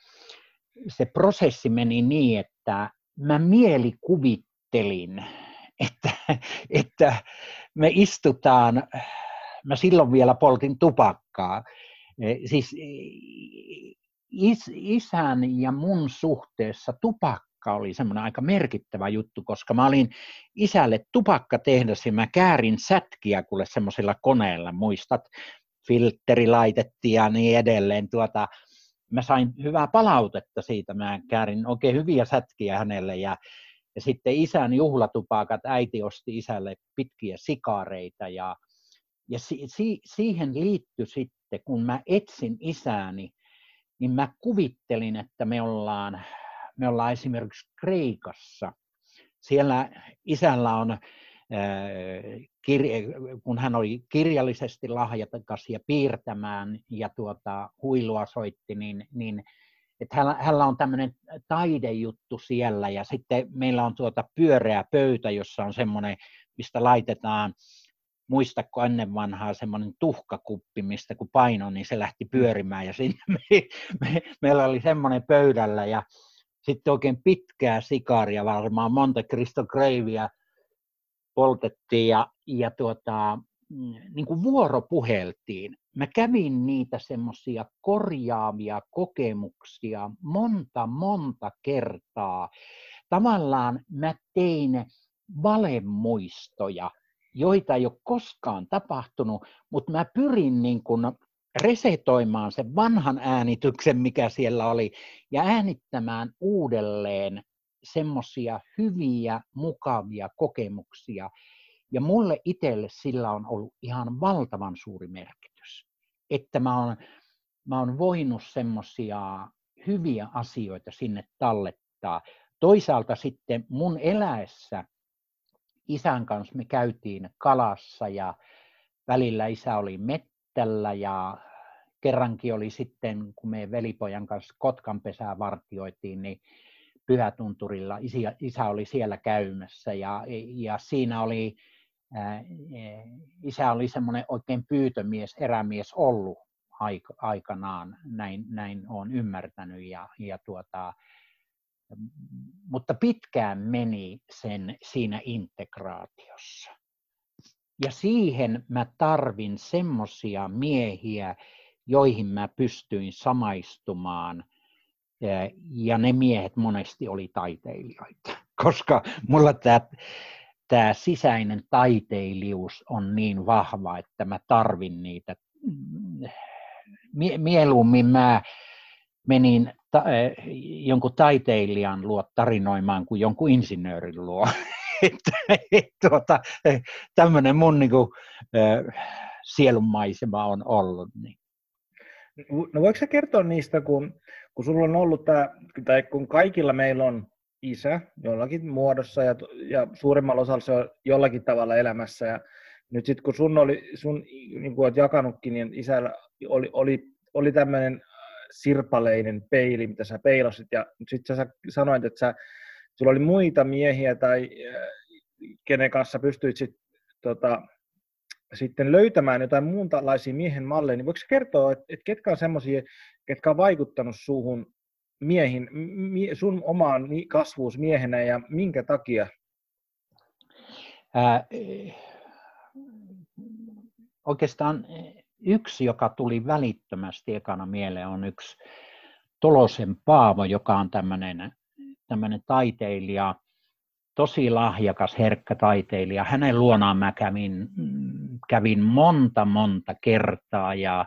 se prosessi meni niin, että mä mielikuvittelin, että, että me istutaan, mä silloin vielä poltin tupakkaa, Eh, siis is, isän ja mun suhteessa tupakka oli semmoinen aika merkittävä juttu, koska mä olin isälle tupakkatehdas ja mä käärin sätkiä kuule semmoisilla koneilla, muistat, filtteri laitettiin ja niin edelleen. Tuota, mä sain hyvää palautetta siitä, mä käärin oikein hyviä sätkiä hänelle ja, ja sitten isän juhlatupakat, äiti osti isälle pitkiä sikaareita ja, ja si, si, siihen liittyi sitten, kun mä etsin isääni, niin mä kuvittelin, että me ollaan, me ollaan esimerkiksi Kreikassa. Siellä isällä on kun hän oli kirjallisesti lahjakas ja piirtämään ja tuota, huilua soitti, niin, niin että hänellä, hänellä on tämmöinen taidejuttu siellä ja sitten meillä on tuota pyöreä pöytä, jossa on semmoinen, mistä laitetaan muistatko ennen vanhaa semmoinen tuhkakuppi, mistä kun paino, niin se lähti pyörimään ja sitten me, me, meillä oli semmoinen pöydällä ja sitten oikein pitkää sikaria, varmaan Monte Cristo Gravea poltettiin ja, ja tuota, mm, niin kuin vuoropuheltiin. Mä kävin niitä semmoisia korjaavia kokemuksia monta, monta kertaa. Tavallaan mä tein valemuistoja, joita ei ole koskaan tapahtunut, mutta mä pyrin niin kuin resetoimaan sen vanhan äänityksen, mikä siellä oli, ja äänittämään uudelleen semmoisia hyviä, mukavia kokemuksia. Ja mulle itselle sillä on ollut ihan valtavan suuri merkitys, että mä oon, mä oon voinut semmoisia hyviä asioita sinne tallettaa. Toisaalta sitten mun eläessä isän kanssa me käytiin kalassa ja välillä isä oli mettällä ja kerrankin oli sitten, kun me velipojan kanssa Kotkan pesää vartioitiin, niin Pyhätunturilla isä, isä oli siellä käymässä ja, ja siinä oli, ää, isä oli semmoinen oikein pyytömies, erämies ollut aikanaan, näin, näin olen ymmärtänyt ja, ja tuota, mutta pitkään meni sen siinä integraatiossa. Ja siihen mä tarvin semmoisia miehiä, joihin mä pystyin samaistumaan. Ja ne miehet monesti oli taiteilijoita, koska mulla tämä sisäinen taiteilijuus on niin vahva, että mä tarvin niitä. Mieluummin mä menin ta, jonkun taiteilijan luo tarinoimaan kuin jonkun insinöörin luo. että, et, tuota, tämmöinen mun niin kuin, äh, sielunmaisema on ollut. Niin. No voiko sä kertoa niistä, kun, kun sulla on ollut tämä, tai kun kaikilla meillä on isä jollakin muodossa ja, ja suurimmalla osalla se on jollakin tavalla elämässä ja nyt sitten kun sun oli, sun, niin kuin olet jakanutkin, niin isällä oli, oli, oli tämmöinen sirpaleinen peili, mitä sä peilasit, ja sitten sä sanoit, että sä, sulla oli muita miehiä tai äh, kenen kanssa pystyit sit, tota, sitten löytämään jotain muunlaisia miehen malleja, niin voiko kertoa, että, että ketkä on semmoisia, ketkä on vaikuttanut suuhun miehin, sun omaan kasvuus miehenä ja minkä takia? Ää, oikeastaan yksi, joka tuli välittömästi ekana mieleen, on yksi Tolosen Paavo, joka on tämmöinen, tämmöinen taiteilija, tosi lahjakas, herkkä taiteilija. Hänen luonaan mä kävin, kävin monta, monta kertaa ja,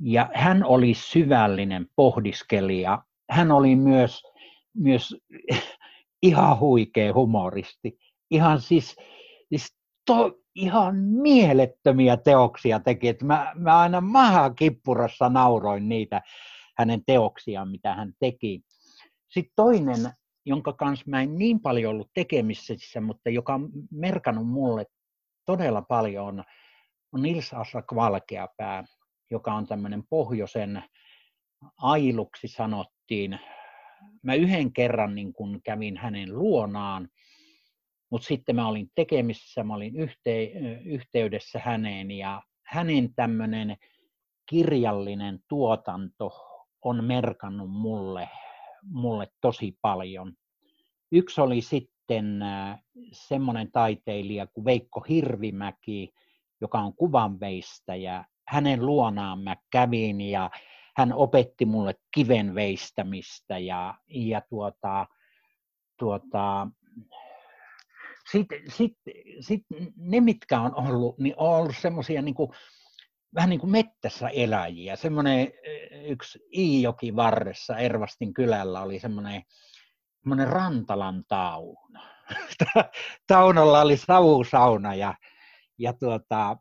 ja hän oli syvällinen pohdiskelija. Hän oli myös, myös ihan huikea humoristi. Ihan siis, siis to, ihan mielettömiä teoksia teki. Että mä, mä aina maha kippurassa nauroin niitä hänen teoksiaan, mitä hän teki. Sitten toinen, jonka kanssa mä en niin paljon ollut tekemisissä, mutta joka on merkannut mulle todella paljon, on, Nils Aslak Valkeapää, joka on tämmöinen pohjoisen ailuksi sanottiin. Mä yhden kerran niin kun kävin hänen luonaan, mutta sitten mä olin tekemisissä, mä olin yhte, yhteydessä häneen ja hänen tämmöinen kirjallinen tuotanto on merkannut mulle, mulle tosi paljon. Yksi oli sitten semmoinen taiteilija kuin Veikko Hirvimäki, joka on kuvanveistäjä. Hänen luonaan mä kävin ja hän opetti mulle kivenveistämistä ja, ja tuota, tuota, sitten sit, sit ne, mitkä on ollut, niin on ollut semmoisia niin vähän niin kuin mettässä eläjiä. Semmoinen eh, yksi Iijoki varressa Ervastin kylällä oli semmoinen, semmoinen Rantalan tauna. Taunolla oli savusauna ja, ja tuota,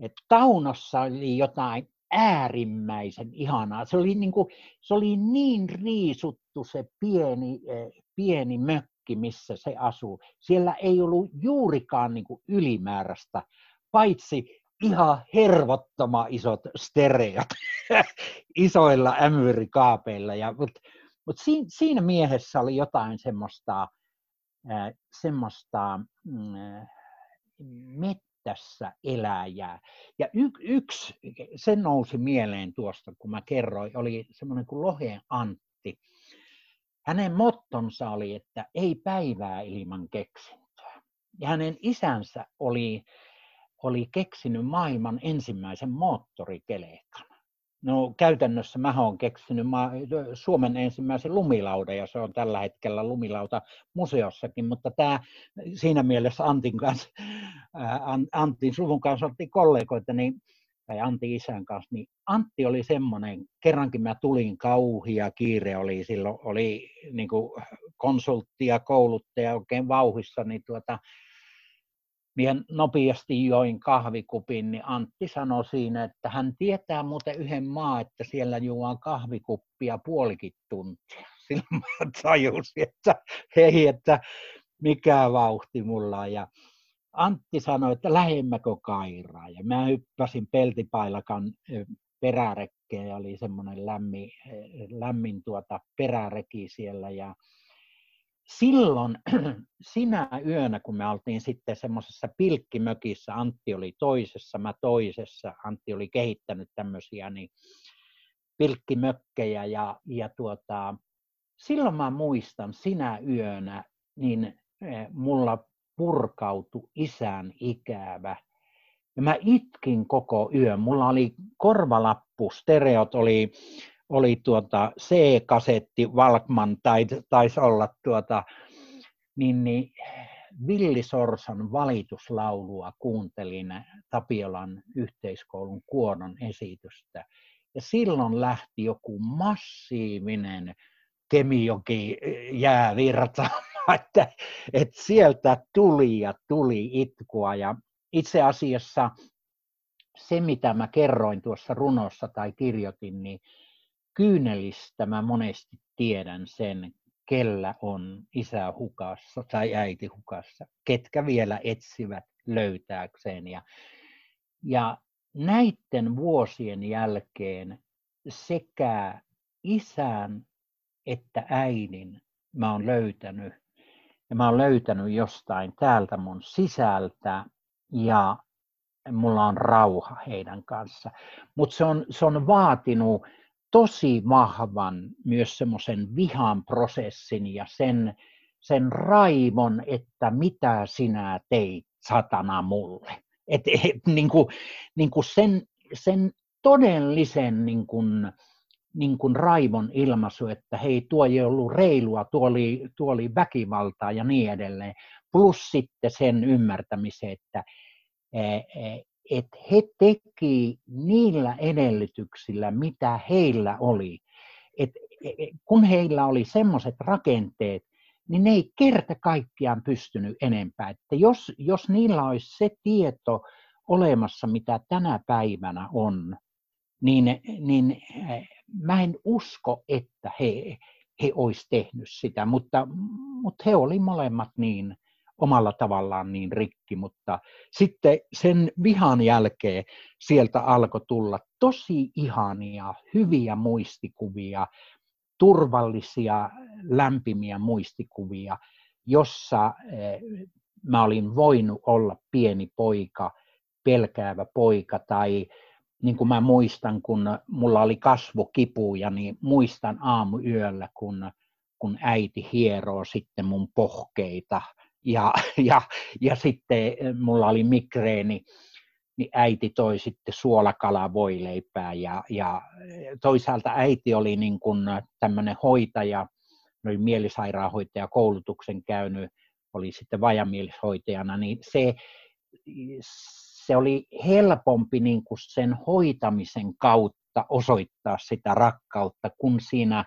et Taunossa oli jotain äärimmäisen ihanaa. Se oli niin, kuin, se oli niin riisuttu se pieni, eh, pieni mökki mökki, missä se asuu, siellä ei ollut juurikaan niin kuin ylimääräistä, paitsi ihan hervottoma isot stereot isoilla ämyrikaapeilla. Ja, mutta mut siinä, siinä miehessä oli jotain semmoista, äh, semmoista äh, mettässä eläjää. Ja y, yksi, se nousi mieleen tuosta, kun mä kerroin, oli semmoinen kuin Loheen Antti. Hänen mottonsa oli, että ei päivää ilman keksintöä. Ja hänen isänsä oli oli keksinyt maailman ensimmäisen moottorikelekan. No käytännössä mä olen keksinyt Suomen ensimmäisen lumilaudan ja se on tällä hetkellä lumilauta museossakin, mutta tämä siinä mielessä Antin kanssa, Antin suvun kanssa oltiin kollegoita, niin, tai Antti isän kanssa, niin Antti oli semmoinen, kerrankin mä tulin kauhia, kiire oli silloin, oli niin konsultti ja kouluttaja oikein vauhissa, niin tuota, minä nopeasti join kahvikupin, niin Antti sanoi siinä, että hän tietää muuten yhden maa, että siellä juodaan kahvikuppia puolikin tuntia. Silloin mä tajusin, että hei, että mikä vauhti mulla on. Ja Antti sanoi, että lähemmäkö Kairaa. Ja mä hyppäsin peltipailakan perärekkeen ja oli semmoinen lämmin, lämmin tuota peräreki siellä. Ja silloin sinä yönä, kun me oltiin sitten semmoisessa pilkkimökissä, Antti oli toisessa, mä toisessa, Antti oli kehittänyt tämmöisiä niin pilkkimökkejä ja, ja tuota, silloin mä muistan sinä yönä, niin eh, mulla purkautu isän ikävä. Ja mä itkin koko yön. Mulla oli korvalappu, stereot oli oli tuota C-kasetti, Walkman tai taisi olla tuota, niin, niin Villi Sorsan valituslaulua kuuntelin Tapiolan yhteiskoulun kuonon esitystä. Ja silloin lähti joku massiivinen kemijoki jäävirta, että, että sieltä tuli ja tuli itkua. Ja itse asiassa se, mitä mä kerroin tuossa runossa tai kirjoitin, niin kyynelistä mä monesti tiedän sen, kellä on isä hukassa tai äiti hukassa, ketkä vielä etsivät löytääkseen. Ja, ja näiden vuosien jälkeen sekä isän että äidin mä oon löytänyt. Ja mä oon löytänyt jostain täältä mun sisältä ja mulla on rauha heidän kanssa. Mutta se on, se on vaatinut tosi vahvan myös semmoisen vihan prosessin ja sen, sen raivon, että mitä sinä teit satana mulle. Et, et, niin kuin, niin kuin sen, sen todellisen niin kuin, niin kuin raivon ilmaisu, että hei, tuo ei ollut reilua, tuo oli, tuo oli väkivaltaa ja niin edelleen. Plus sitten sen ymmärtämisen, että että he teki niillä edellytyksillä, mitä heillä oli. Et e, e, kun heillä oli semmoiset rakenteet, niin ne ei kerta kaikkiaan pystynyt enempää. Että jos, jos niillä olisi se tieto olemassa, mitä tänä päivänä on, niin, niin e, mä en usko, että he, he olisi tehnyt sitä, mutta, mutta he olivat molemmat niin, omalla tavallaan niin rikki, mutta sitten sen vihan jälkeen sieltä alkoi tulla tosi ihania, hyviä muistikuvia, turvallisia, lämpimiä muistikuvia, jossa eh, mä olin voinut olla pieni poika, pelkäävä poika tai niin kuin mä muistan, kun mulla oli kasvokipuja, niin muistan aamuyöllä, kun, kun äiti hieroo sitten mun pohkeita ja, ja, ja sitten eh, mulla oli migreeni, niin äiti toi sitten suolakala voileipää ja, ja eh, toisaalta äiti oli niin kuin tämmöinen hoitaja, oli mielisairaanhoitaja koulutuksen käynyt, oli sitten vajamielishoitajana, niin se, se oli helpompi niin kuin sen hoitamisen kautta osoittaa sitä rakkautta, kun siinä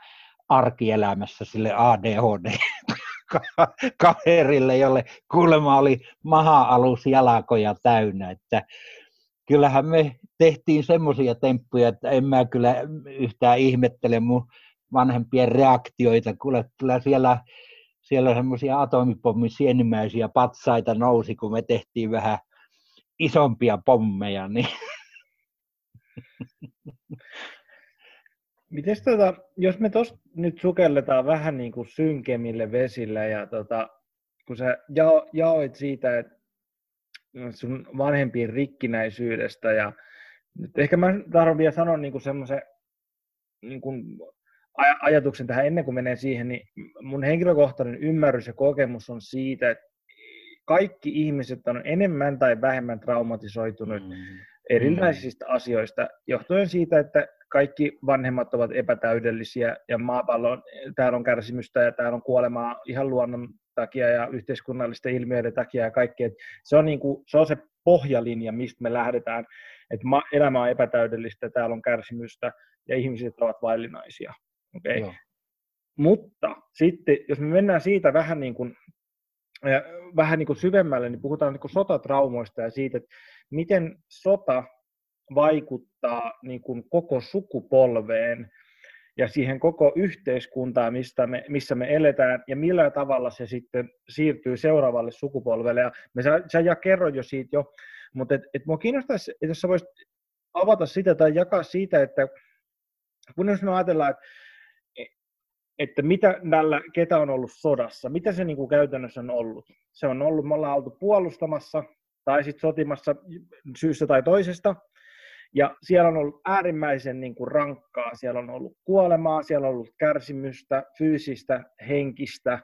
arkielämässä sille ADHD kaverille, jolle kuulemma oli maha-alus jalakoja täynnä. Että kyllähän me tehtiin semmoisia temppuja, että en mä kyllä yhtään ihmettele mun vanhempien reaktioita. Kyllä, kyllä siellä siellä semmoisia atomipommin sienimäisiä patsaita nousi, kun me tehtiin vähän isompia pommeja. Niin. Mites tota, jos me tos nyt sukelletaan vähän niin kuin synkemmille vesille ja tota, kun sä jao, jaoit siitä, että sun vanhempien rikkinäisyydestä ja nyt ehkä mä tahdon vielä sanoa niin kuin semmoisen niin kuin aj- ajatuksen tähän ennen kuin menee siihen, niin mun henkilökohtainen ymmärrys ja kokemus on siitä, että kaikki ihmiset on enemmän tai vähemmän traumatisoitunut mm. erilaisista mm. asioista, johtuen siitä, että kaikki vanhemmat ovat epätäydellisiä ja maapallon, täällä on kärsimystä ja täällä on kuolemaa ihan luonnon takia ja yhteiskunnallisten ilmiöiden takia ja kaikki. se, on niin kuin, se on se pohjalinja, mistä me lähdetään, että elämä on epätäydellistä, täällä on kärsimystä ja ihmiset ovat vaillinaisia. Okay. Mutta sitten, jos me mennään siitä vähän niin kuin, vähän niin kuin syvemmälle, niin puhutaan niin kuin sotatraumoista ja siitä, että miten sota vaikuttaa niin kuin koko sukupolveen ja siihen koko yhteiskuntaan, mistä me, missä me eletään, ja millä tavalla se sitten siirtyy seuraavalle sukupolvelle. Ja me sä, sä ja kerroin jo siitä jo, mutta et, et mua kiinnostaisi, että jos sä voisit avata sitä tai jakaa siitä, että kun jos me ajatellaan, että että mitä näillä, ketä on ollut sodassa, mitä se niin kuin käytännössä on ollut. Se on ollut, me ollaan oltu puolustamassa tai sitten sotimassa syystä tai toisesta, ja siellä on ollut äärimmäisen niin kuin rankkaa, siellä on ollut kuolemaa, siellä on ollut kärsimystä, fyysistä, henkistä,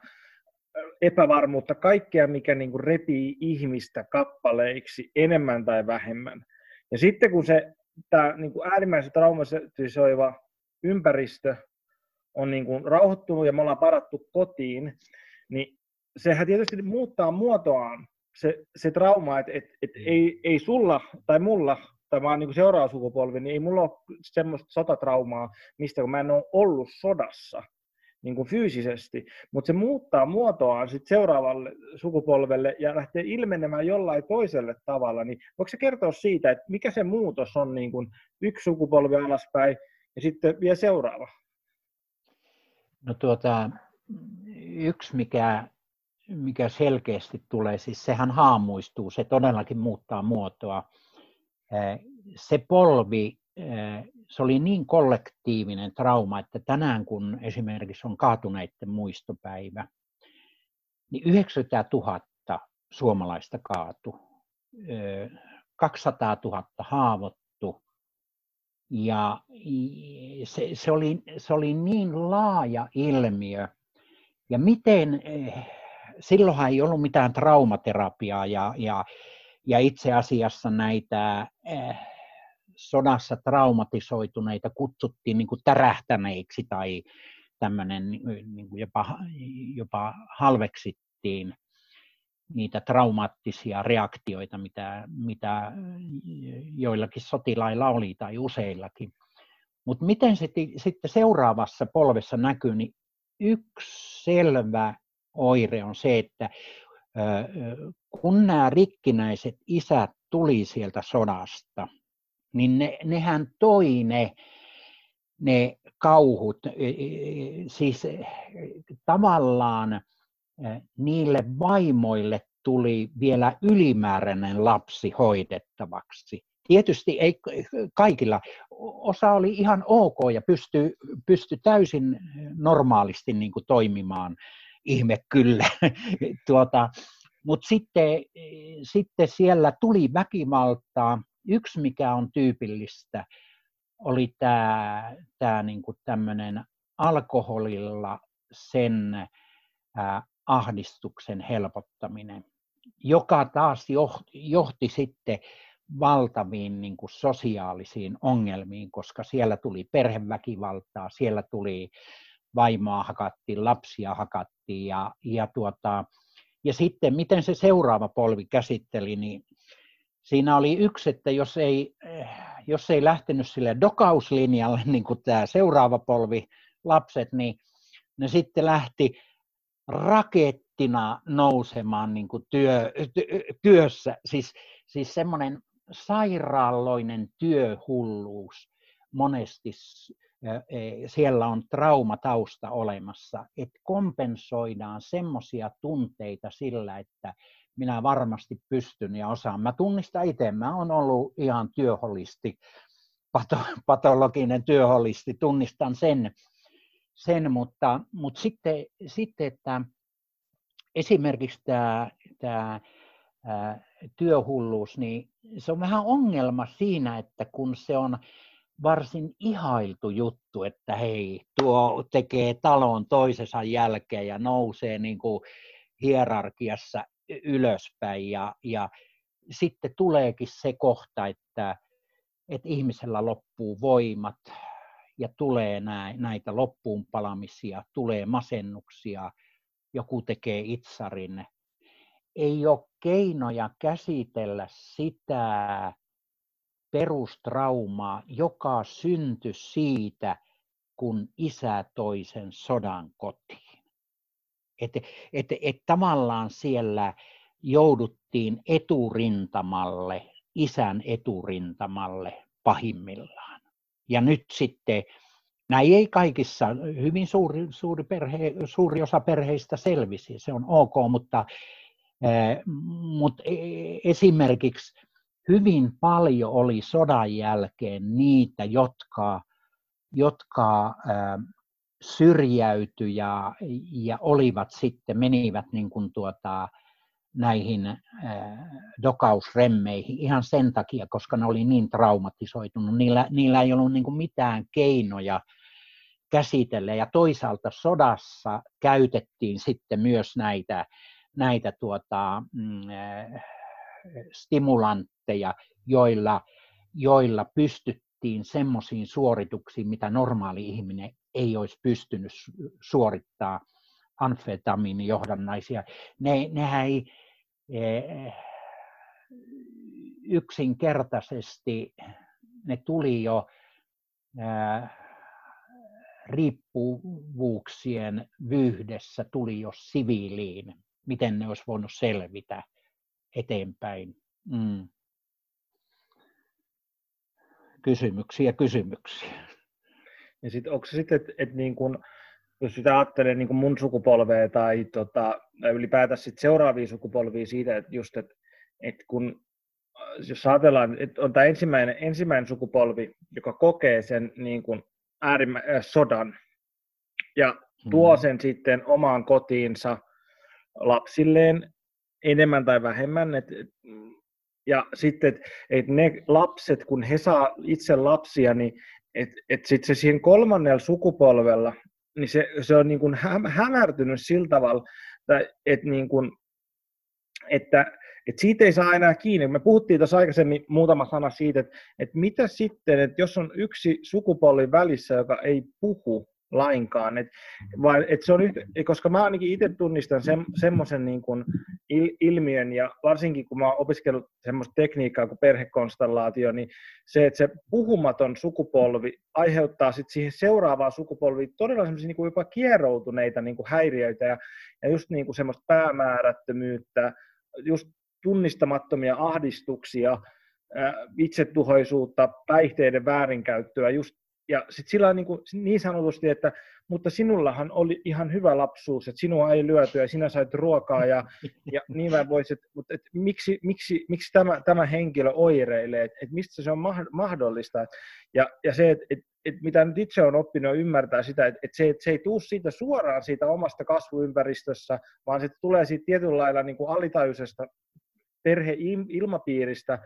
epävarmuutta, kaikkea, mikä niin kuin repii ihmistä kappaleiksi enemmän tai vähemmän. Ja sitten kun se tämä niin kuin äärimmäisen traumatisoiva ympäristö on niin kuin rauhoittunut ja me ollaan parattu kotiin, niin sehän tietysti muuttaa muotoaan se, se trauma, että et, et mm. ei, ei sulla tai mulla tai mä oon niin seuraava sukupolvi, niin ei mulla ole semmoista sotatraumaa, mistä kun mä en ole ollut sodassa niin kuin fyysisesti, mutta se muuttaa muotoaan sit seuraavalle sukupolvelle ja lähtee ilmenemään jollain toiselle tavalla, niin voiko se kertoa siitä, että mikä se muutos on niin kuin yksi sukupolvi alaspäin ja sitten vielä seuraava? No tuota, yksi mikä, mikä selkeästi tulee, siis sehän haamuistuu, se todellakin muuttaa muotoa se polvi, se oli niin kollektiivinen trauma, että tänään kun esimerkiksi on kaatuneiden muistopäivä, niin 90 000 suomalaista kaatu, 200 000 haavoittu, ja se, se, oli, se oli niin laaja ilmiö. Ja miten, silloinhan ei ollut mitään traumaterapiaa ja, ja ja itse asiassa näitä eh, sodassa traumatisoituneita kutsuttiin niin kuin tärähtäneiksi tai tämmöinen niin kuin jopa, jopa halveksittiin niitä traumaattisia reaktioita, mitä, mitä joillakin sotilailla oli tai useillakin. Mutta miten sitten seuraavassa polvessa näkyy, niin yksi selvä oire on se, että kun nämä rikkinäiset isät tuli sieltä sodasta, niin ne, nehän toi ne, ne kauhut, e, e, siis e, tavallaan niille vaimoille tuli vielä ylimääräinen lapsi hoidettavaksi. Tietysti ei kaikilla. Osa oli ihan ok ja pystyi pysty täysin normaalisti niin kuin toimimaan ihme kyllä. tuota, Mutta sitten, sitten siellä tuli väkivaltaa. Yksi, mikä on tyypillistä, oli tämä, tämä niin tämmöinen alkoholilla sen ää, ahdistuksen helpottaminen, joka taas johti, johti sitten valtaviin niin kuin sosiaalisiin ongelmiin, koska siellä tuli perheväkivaltaa, siellä tuli vaimoa hakattiin, lapsia hakattiin ja, ja, tuota, ja sitten miten se seuraava polvi käsitteli, niin siinä oli yksi, että jos ei, jos ei lähtenyt sille dokauslinjalle, niin kuin tämä seuraava polvi, lapset, niin ne sitten lähti rakettina nousemaan niin kuin työ, työssä. Siis, siis semmoinen sairaaloinen työhulluus monesti siellä on traumatausta olemassa, että kompensoidaan semmoisia tunteita sillä, että minä varmasti pystyn ja osaan. Mä tunnistan itse, mä olen ollut ihan työholisti, patologinen työholisti, tunnistan sen, sen mutta, mutta sitten, sitten, että esimerkiksi tämä, tämä työhulluus, niin se on vähän ongelma siinä, että kun se on varsin ihailtu juttu, että hei, tuo tekee talon toisensa jälkeen ja nousee niin kuin hierarkiassa ylöspäin ja, ja sitten tuleekin se kohta, että, että ihmisellä loppuu voimat ja tulee näitä loppuun palamisia, tulee masennuksia, joku tekee itsarin. Ei ole keinoja käsitellä sitä perustraumaa, joka syntyi siitä, kun isä toisen sodan kotiin. Että et, et tavallaan siellä jouduttiin eturintamalle, isän eturintamalle pahimmillaan. Ja nyt sitten, näin ei kaikissa, hyvin suuri, suuri, perhe, suuri osa perheistä selvisi, se on ok, mutta, äh, mutta e, esimerkiksi hyvin paljon oli sodan jälkeen niitä, jotka, jotka syrjäytyi ja, ja olivat sitten, menivät niin kuin tuota, näihin äh, dokausremmeihin ihan sen takia, koska ne oli niin traumatisoitunut. Niillä, niillä ei ollut niin kuin mitään keinoja käsitellä ja toisaalta sodassa käytettiin sitten myös näitä, näitä tuota, äh, stimulantteja, joilla, joilla pystyttiin semmoisiin suorituksiin, mitä normaali ihminen ei olisi pystynyt suorittaa. Amfetamiinijohdannaisia. Ne, nehän ei eh, yksinkertaisesti, ne tuli jo eh, riippuvuuksien vyhdessä, tuli jo siviiliin, miten ne olisi voinut selvitä eteenpäin. Mm. Kysymyksiä, kysymyksiä. Ja sitten onko se sitten, että et niin kun, jos sitä ajattelee niin mun sukupolvea tai tota, ylipäätään sit seuraavia sukupolvia siitä, että just, että et kun jos ajatellaan, että on tämä ensimmäinen, ensimmäinen sukupolvi, joka kokee sen niin kuin äärimmä, äh, sodan ja tuo mm. sen sitten omaan kotiinsa lapsilleen enemmän tai vähemmän. Et, ja sitten, että et ne lapset, kun he saa itse lapsia, niin että et sitten se siinä kolmannella sukupolvella, niin se, se on niin kuin hämärtynyt sillä tavalla, että, niin kuin, että, että siitä ei saa enää kiinni. Me puhuttiin tuossa aikaisemmin muutama sana siitä, että, että mitä sitten, että jos on yksi sukupolvi välissä, joka ei puhu, lainkaan. Et, vai, et se on yhtä, koska mä ainakin itse tunnistan se, semmoisen niin kuin il, ilmiön, ja varsinkin kun mä oon opiskellut semmoista tekniikkaa kuin perhekonstellaatio, niin se, että se puhumaton sukupolvi aiheuttaa sit siihen seuraavaan sukupolviin todella semmoisia niin jopa kieroutuneita niin kuin häiriöitä ja, ja just niin kuin semmoista päämäärättömyyttä, just tunnistamattomia ahdistuksia, itsetuhoisuutta, päihteiden väärinkäyttöä, just ja sitten sillä niin, kuin, niin sanotusti, että mutta sinullahan oli ihan hyvä lapsuus, että sinua ei lyöty ja sinä sait ruokaa ja, ja niin mä voisin, mutta et, miksi, miksi, miksi tämä, tämä henkilö oireilee, että et mistä se on mahdollista. Ja, ja se, että et, et mitä nyt itse on oppinut ymmärtää sitä, että et se, et se ei tule siitä suoraan siitä omasta kasvuympäristössä, vaan se tulee siitä tietyllä lailla niin kuin alitajuisesta perheilmapiiristä,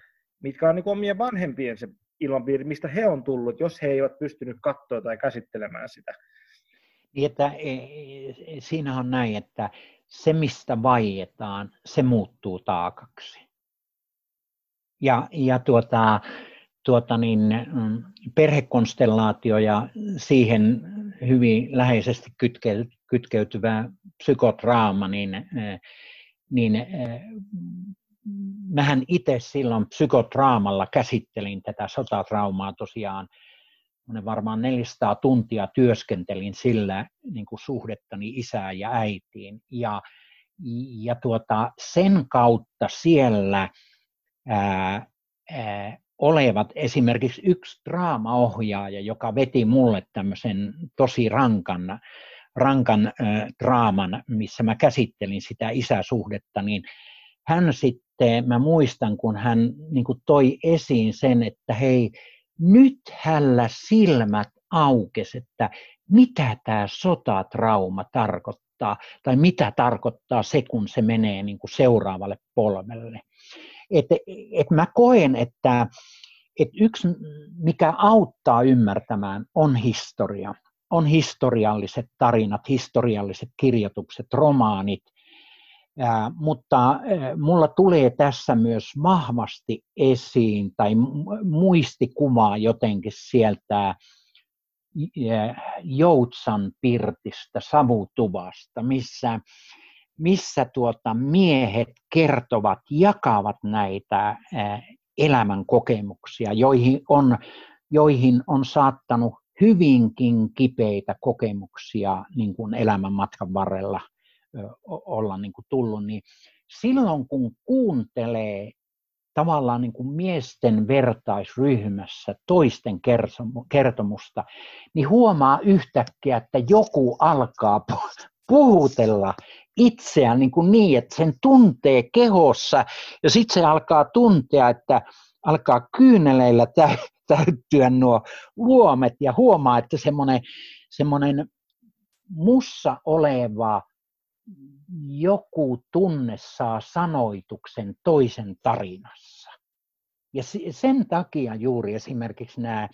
mitkä on niin kuin omien vanhempien se ilmapiiri, mistä he on tullut, jos he eivät pystynyt katsoa tai käsittelemään sitä. Niin, että e, e, siinä on näin, että se mistä vaietaan, se muuttuu taakaksi. Ja, ja tuota, tuota niin, mm, perhekonstellaatio ja siihen hyvin läheisesti kytkeytyvä psykotrauma, niin, e, niin mähän itse silloin psykotraamalla käsittelin tätä sotatraumaa tosiaan, varmaan 400 tuntia työskentelin sillä niin kuin suhdettani isään ja äitiin. Ja, ja tuota, sen kautta siellä ää, ää, olevat, esimerkiksi yksi draamaohjaaja, joka veti mulle tämmöisen tosi rankan, rankan äh, draaman, missä mä käsittelin sitä isäsuhdetta, niin hän sitten, mä muistan, kun hän niin kuin toi esiin sen, että hei, nyt hällä silmät aukes, että mitä tämä sotatrauma tarkoittaa, tai mitä tarkoittaa se, kun se menee niin kuin seuraavalle polvelle. Et, et mä koen, että et yksi, mikä auttaa ymmärtämään, on historia. On historialliset tarinat, historialliset kirjoitukset, romaanit, Ää, mutta ää, mulla tulee tässä myös vahvasti esiin tai muistikuvaa jotenkin sieltä Joutsan pirtistä, savutuvasta, missä, missä tuota miehet kertovat, jakavat näitä elämän kokemuksia, joihin on, joihin on saattanut hyvinkin kipeitä kokemuksia niin kuin elämän matkan varrella olla niin kuin tullut, niin silloin kun kuuntelee tavallaan niin kuin miesten vertaisryhmässä toisten kertomusta, niin huomaa yhtäkkiä, että joku alkaa puhutella itseään niin, kuin niin että sen tuntee kehossa. Ja sitten se alkaa tuntea, että alkaa kyyneleillä täyttyä nuo luomet ja huomaa, että semmoinen, semmoinen mussa oleva joku tunne saa sanoituksen toisen tarinassa. Ja sen takia juuri esimerkiksi nämä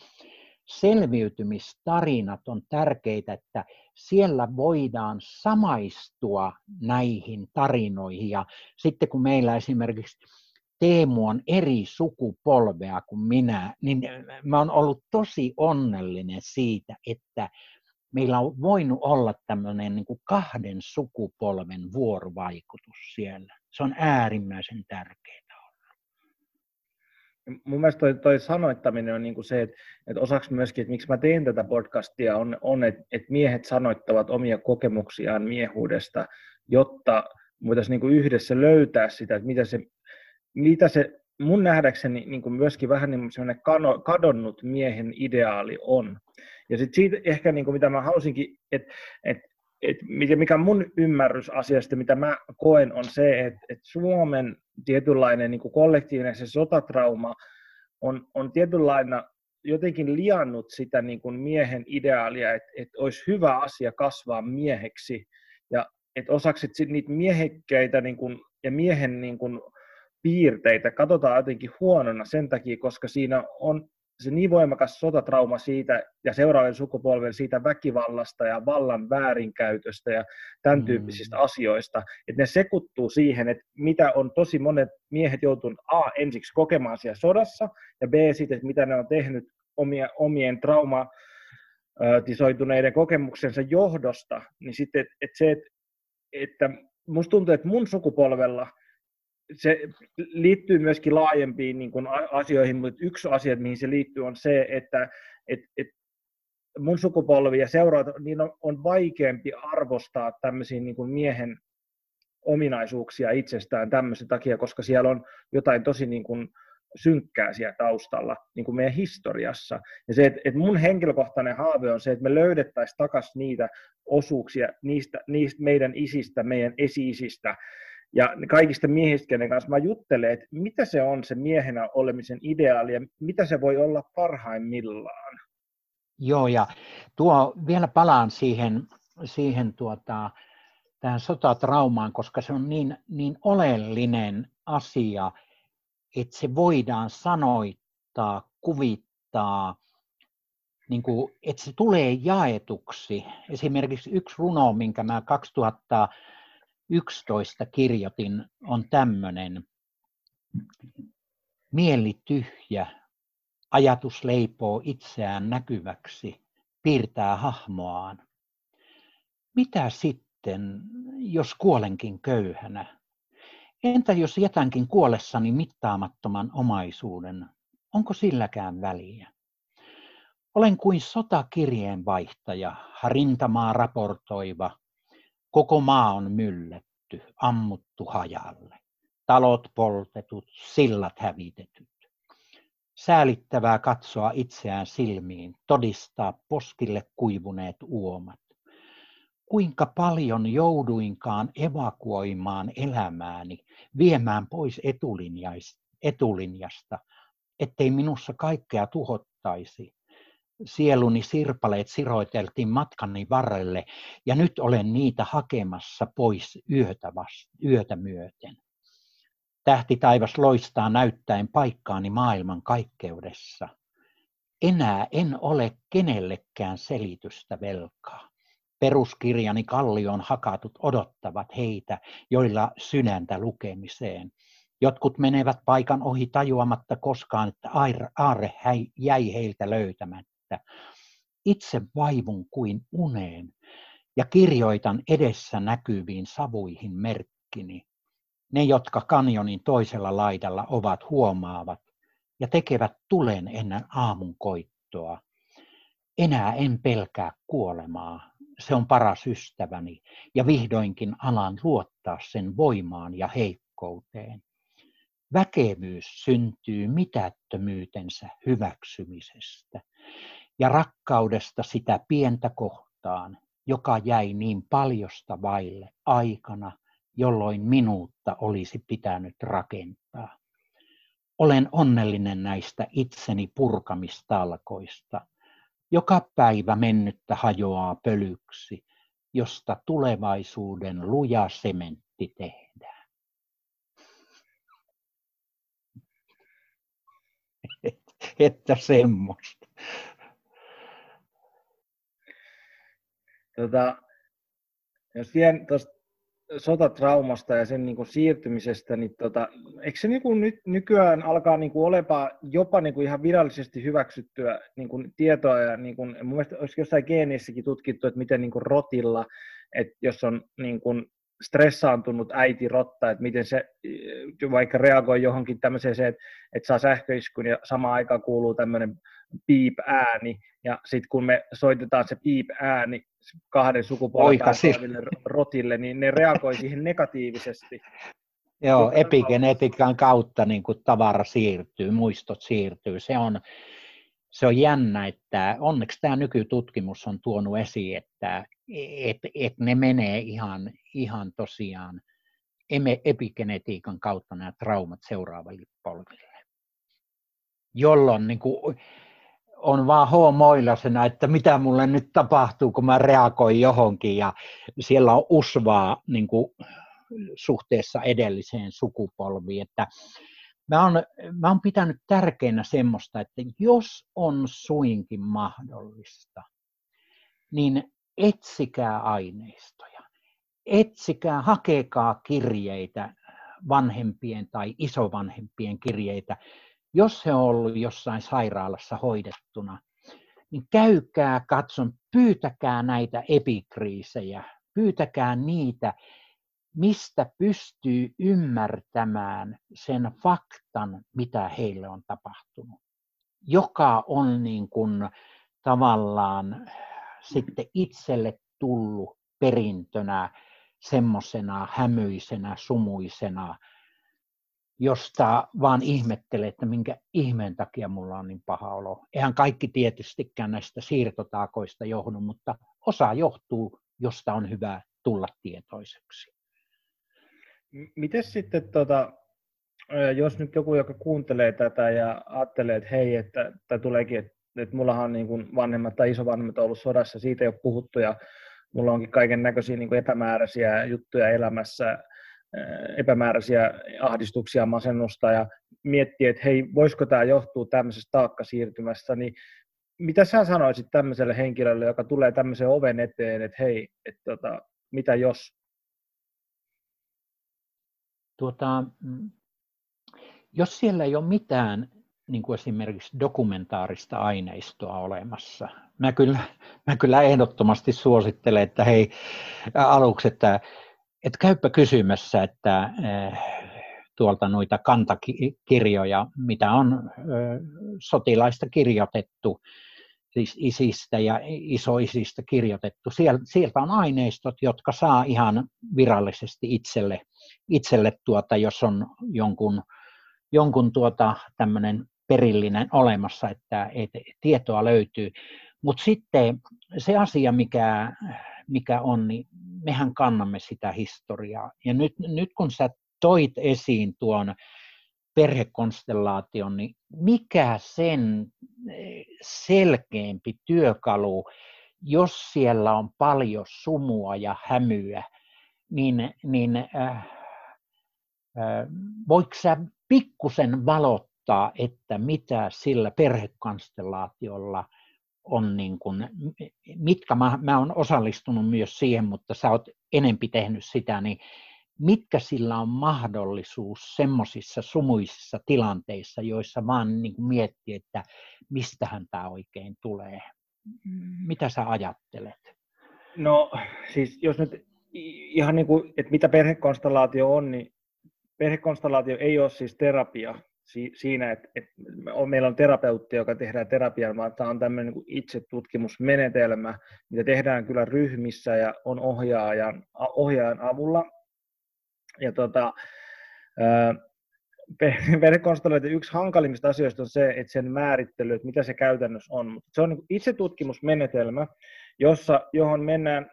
selviytymistarinat on tärkeitä, että siellä voidaan samaistua näihin tarinoihin. Ja sitten kun meillä esimerkiksi Teemu on eri sukupolvea kuin minä, niin mä oon ollut tosi onnellinen siitä, että meillä on voinut olla tämmöinen niin kuin kahden sukupolven vuorovaikutus siellä. Se on äärimmäisen tärkeää mun mielestä toi, toi sanoittaminen on niin kuin se, että, että osaksi myöskin, että miksi mä teen tätä podcastia, on, on että, että miehet sanoittavat omia kokemuksiaan miehuudesta, jotta voitaisiin niin kuin yhdessä löytää sitä, että mitä se, mitä se mun nähdäkseni niin kuin myöskin vähän niin kadonnut miehen ideaali on. Ja sitten siitä ehkä, niin kuin mitä mä halusinkin, että, että et mikä mun ymmärrys asiasta, mitä mä koen, on se, että, että Suomen tietynlainen niin kuin kollektiivinen se sotatrauma on, on tietynlainen jotenkin liannut sitä niin kuin miehen ideaalia, että, että olisi hyvä asia kasvaa mieheksi. Ja että osaksi että niitä miehekkäitä niin kuin, ja miehen niin kuin, piirteitä. Katsotaan jotenkin huonona sen takia, koska siinä on se niin voimakas sotatrauma siitä ja seuraavien sukupolven siitä väkivallasta ja vallan väärinkäytöstä ja tämän mm. tyyppisistä mm. asioista, että ne sekuttuu siihen, että mitä on tosi monet miehet joutunut A ensiksi kokemaan siellä sodassa ja B sitten, että mitä ne on tehnyt omia, omien trauma tisoituneiden kokemuksensa johdosta, niin sitten, että, että se, että, että musta tuntuu, että mun sukupolvella – se liittyy myöskin laajempiin niin kuin asioihin, mutta yksi asia, mihin se liittyy, on se, että et, et mun sukupolvi ja seuraat, niin on, on vaikeampi arvostaa tämmöisiä niin kuin miehen ominaisuuksia itsestään tämmöisen takia, koska siellä on jotain tosi niin kuin synkkää siellä taustalla niin kuin meidän historiassa. Ja se, että, että mun henkilökohtainen haave on se, että me löydettäisiin takaisin niitä osuuksia niistä, niistä meidän isistä, meidän esi-isistä, ja kaikista miehistä, kenen kanssa mä juttelen, että mitä se on se miehenä olemisen ideaali ja mitä se voi olla parhaimmillaan. Joo, ja tuo, vielä palaan siihen, siihen tuota, tähän sotatraumaan, koska se on niin, niin oleellinen asia, että se voidaan sanoittaa, kuvittaa, niin kuin, että se tulee jaetuksi. Esimerkiksi yksi runo, minkä mä 2000 11 kirjoitin, on tämmöinen. Mieli tyhjä, ajatus leipoo itseään näkyväksi, piirtää hahmoaan. Mitä sitten, jos kuolenkin köyhänä? Entä jos jätänkin kuollessani mittaamattoman omaisuuden? Onko silläkään väliä? Olen kuin sotakirjeenvaihtaja, rintamaa raportoiva, Koko maa on mylletty, ammuttu hajalle. Talot poltetut, sillat hävitetyt. Säälittävää katsoa itseään silmiin, todistaa poskille kuivuneet uomat. Kuinka paljon jouduinkaan evakuoimaan elämääni, viemään pois etulinjasta, ettei minussa kaikkea tuhottaisi. Sieluni sirpaleet siroiteltiin matkani varrelle ja nyt olen niitä hakemassa pois yötä, vasta, yötä myöten. Tähti taivas loistaa näyttäen paikkaani maailman kaikkeudessa. Enää en ole kenellekään selitystä velkaa. Peruskirjani kallioon hakatut odottavat heitä, joilla sydäntä lukemiseen. Jotkut menevät paikan ohi tajuamatta koskaan, että aarre jäi heiltä löytämättä. Itse vaivun kuin uneen ja kirjoitan edessä näkyviin savuihin merkkini. Ne, jotka kanjonin toisella laidalla ovat, huomaavat ja tekevät tulen ennen aamun koittoa. Enää en pelkää kuolemaa, se on paras ystäväni, ja vihdoinkin alan luottaa sen voimaan ja heikkouteen. Väkevyys syntyy mitättömyytensä hyväksymisestä ja rakkaudesta sitä pientä kohtaan, joka jäi niin paljosta vaille aikana, jolloin minuutta olisi pitänyt rakentaa. Olen onnellinen näistä itseni purkamistalkoista. Joka päivä mennyttä hajoaa pölyksi, josta tulevaisuuden luja sementti tehdään. Että semmoista. Tota, jos vien tuosta sotatraumasta ja sen niin kuin siirtymisestä, niin tota, eikö se niin kuin nyt nykyään alkaa niin kuin olemaan jopa niin kuin ihan virallisesti hyväksyttyä niin kuin tietoa ja niin kuin, mun mielestä olisi jossain geenissäkin tutkittu, että miten niin kuin rotilla, että jos on niin kuin stressaantunut äiti rotta, että miten se vaikka reagoi johonkin tämmöiseen, että, että saa sähköiskun ja samaan aikaan kuuluu tämmöinen piip-ääni, ja sitten kun me soitetaan se piip-ääni kahden sukupolven rotille, niin ne reagoi siihen negatiivisesti. Joo, epigenetiikan kautta niin kuin tavara siirtyy, muistot siirtyy. Se on, se on jännä, että onneksi tämä nykytutkimus on tuonut esiin, että et, et ne menee ihan, ihan tosiaan epigenetiikan kautta nämä traumat seuraaville polville. Jolloin niin kuin, on vaan hoomoilasena, että mitä mulle nyt tapahtuu, kun mä reagoin johonkin ja siellä on usvaa niin kuin, suhteessa edelliseen sukupolviin. Että mä, oon, mä oon pitänyt tärkeänä semmoista, että jos on suinkin mahdollista, niin etsikää aineistoja, etsikää, hakekaa kirjeitä, vanhempien tai isovanhempien kirjeitä, jos he on ollut jossain sairaalassa hoidettuna, niin käykää katson, pyytäkää näitä epikriisejä, pyytäkää niitä, mistä pystyy ymmärtämään sen faktan, mitä heille on tapahtunut, joka on niin kuin tavallaan sitten itselle tullut perintönä semmoisena hämyisenä, sumuisena josta vaan ihmettelee, että minkä ihmeen takia mulla on niin paha olo. Eihän kaikki tietystikään näistä siirtotaakoista johdu, mutta osa johtuu, josta on hyvä tulla tietoiseksi. Miten sitten, tota, jos nyt joku, joka kuuntelee tätä ja ajattelee, että hei, että, että tuleekin, että, että mullahan on niin kuin vanhemmat tai isovanhemmat ollut sodassa, siitä ei ole puhuttu ja mulla onkin kaiken näköisiä niin epämääräisiä juttuja elämässä, epämääräisiä ahdistuksia, masennusta ja miettii, että hei, voisiko tämä johtua tämmöisestä taakkasiirtymästä, niin mitä sä sanoisit tämmöiselle henkilölle, joka tulee tämmöisen oven eteen, että hei, että tota, mitä jos? Tuota, mm, jos siellä ei ole mitään niin kuin esimerkiksi dokumentaarista aineistoa olemassa. Mä kyllä, mä kyllä ehdottomasti suosittelen, että hei, aluksi, että et käypä kysymässä, että eh, tuolta noita kantakirjoja, mitä on eh, sotilaista kirjoitettu, siis isistä ja isoisistä kirjoitettu. Sieltä on aineistot, jotka saa ihan virallisesti itselle, itselle tuota, jos on jonkun, jonkun tuota, tämmöinen perillinen olemassa, että, että tietoa löytyy. Mutta sitten se asia, mikä, mikä on, niin mehän kannamme sitä historiaa. Ja nyt, nyt kun sä toit esiin tuon perhekonstellaation, niin mikä sen selkeämpi työkalu, jos siellä on paljon sumua ja hämyä, niin, niin äh, äh, voiko sä pikkusen valottaa, että mitä sillä perhekonstellaatiolla on, niin kuin, mitkä mä, mä olen osallistunut myös siihen, mutta sä oot enempi tehnyt sitä, niin mitkä sillä on mahdollisuus semmoisissa sumuisissa tilanteissa, joissa vaan niin kuin miettii, että mistähän tämä oikein tulee. Mitä sä ajattelet? No siis jos nyt ihan niin kuin, että mitä perhekonstellaatio on, niin perhekonstellaatio ei ole siis terapia siinä, että, että meillä on terapeutti, joka tehdään terapiaa, vaan tämä on tämmöinen niin itsetutkimusmenetelmä, mitä tehdään kyllä ryhmissä ja on ohjaajan, ohjaajan avulla. Ja tota, perhekonstellaatio yksi hankalimmista asioista on se, että sen määrittely, että mitä se käytännössä on. Se on niin itsetutkimusmenetelmä, jossa, johon mennään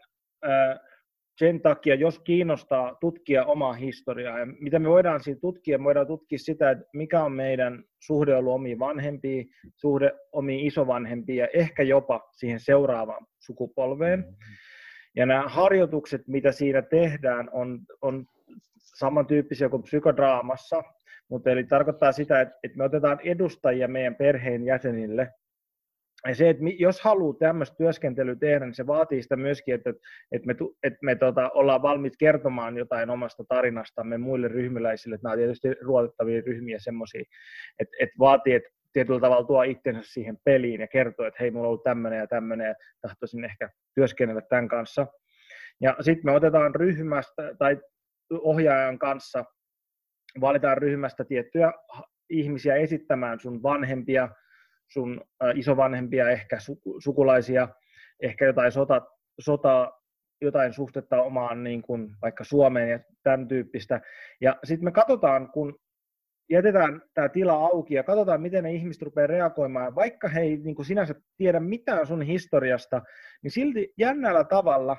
sen takia, jos kiinnostaa tutkia omaa historiaa, ja mitä me voidaan siinä tutkia, me voidaan tutkia sitä, että mikä on meidän suhde ollut omiin vanhempiin, suhde omiin isovanhempiin ja ehkä jopa siihen seuraavaan sukupolveen. Ja nämä harjoitukset, mitä siinä tehdään, on, on samantyyppisiä kuin psykodraamassa, mutta eli tarkoittaa sitä, että, että me otetaan edustajia meidän perheen jäsenille ja se, että jos haluaa tämmöistä työskentelyä tehdä, niin se vaatii sitä myöskin, että, että me, että me tota, ollaan valmiit kertomaan jotain omasta tarinastamme muille ryhmiläisille. Että nämä on tietysti ruotettavia ryhmiä semmoisia, että, että vaatii, että tietyllä tavalla tuo itsensä siihen peliin ja kertoo, että hei, mulla on ollut tämmöinen ja tämmöinen ja tahtoisin ehkä työskennellä tämän kanssa. Ja sitten me otetaan ryhmästä tai ohjaajan kanssa, valitaan ryhmästä tiettyjä ihmisiä esittämään sun vanhempia, sun isovanhempia, ehkä sukulaisia, ehkä jotain sota, sota jotain suhtetta omaan niin kuin vaikka Suomeen ja tämän tyyppistä. Ja sitten me katsotaan, kun jätetään tämä tila auki ja katsotaan, miten ne ihmiset rupeaa reagoimaan. Vaikka he ei niin kuin sinänsä tiedä mitään sun historiasta, niin silti jännällä tavalla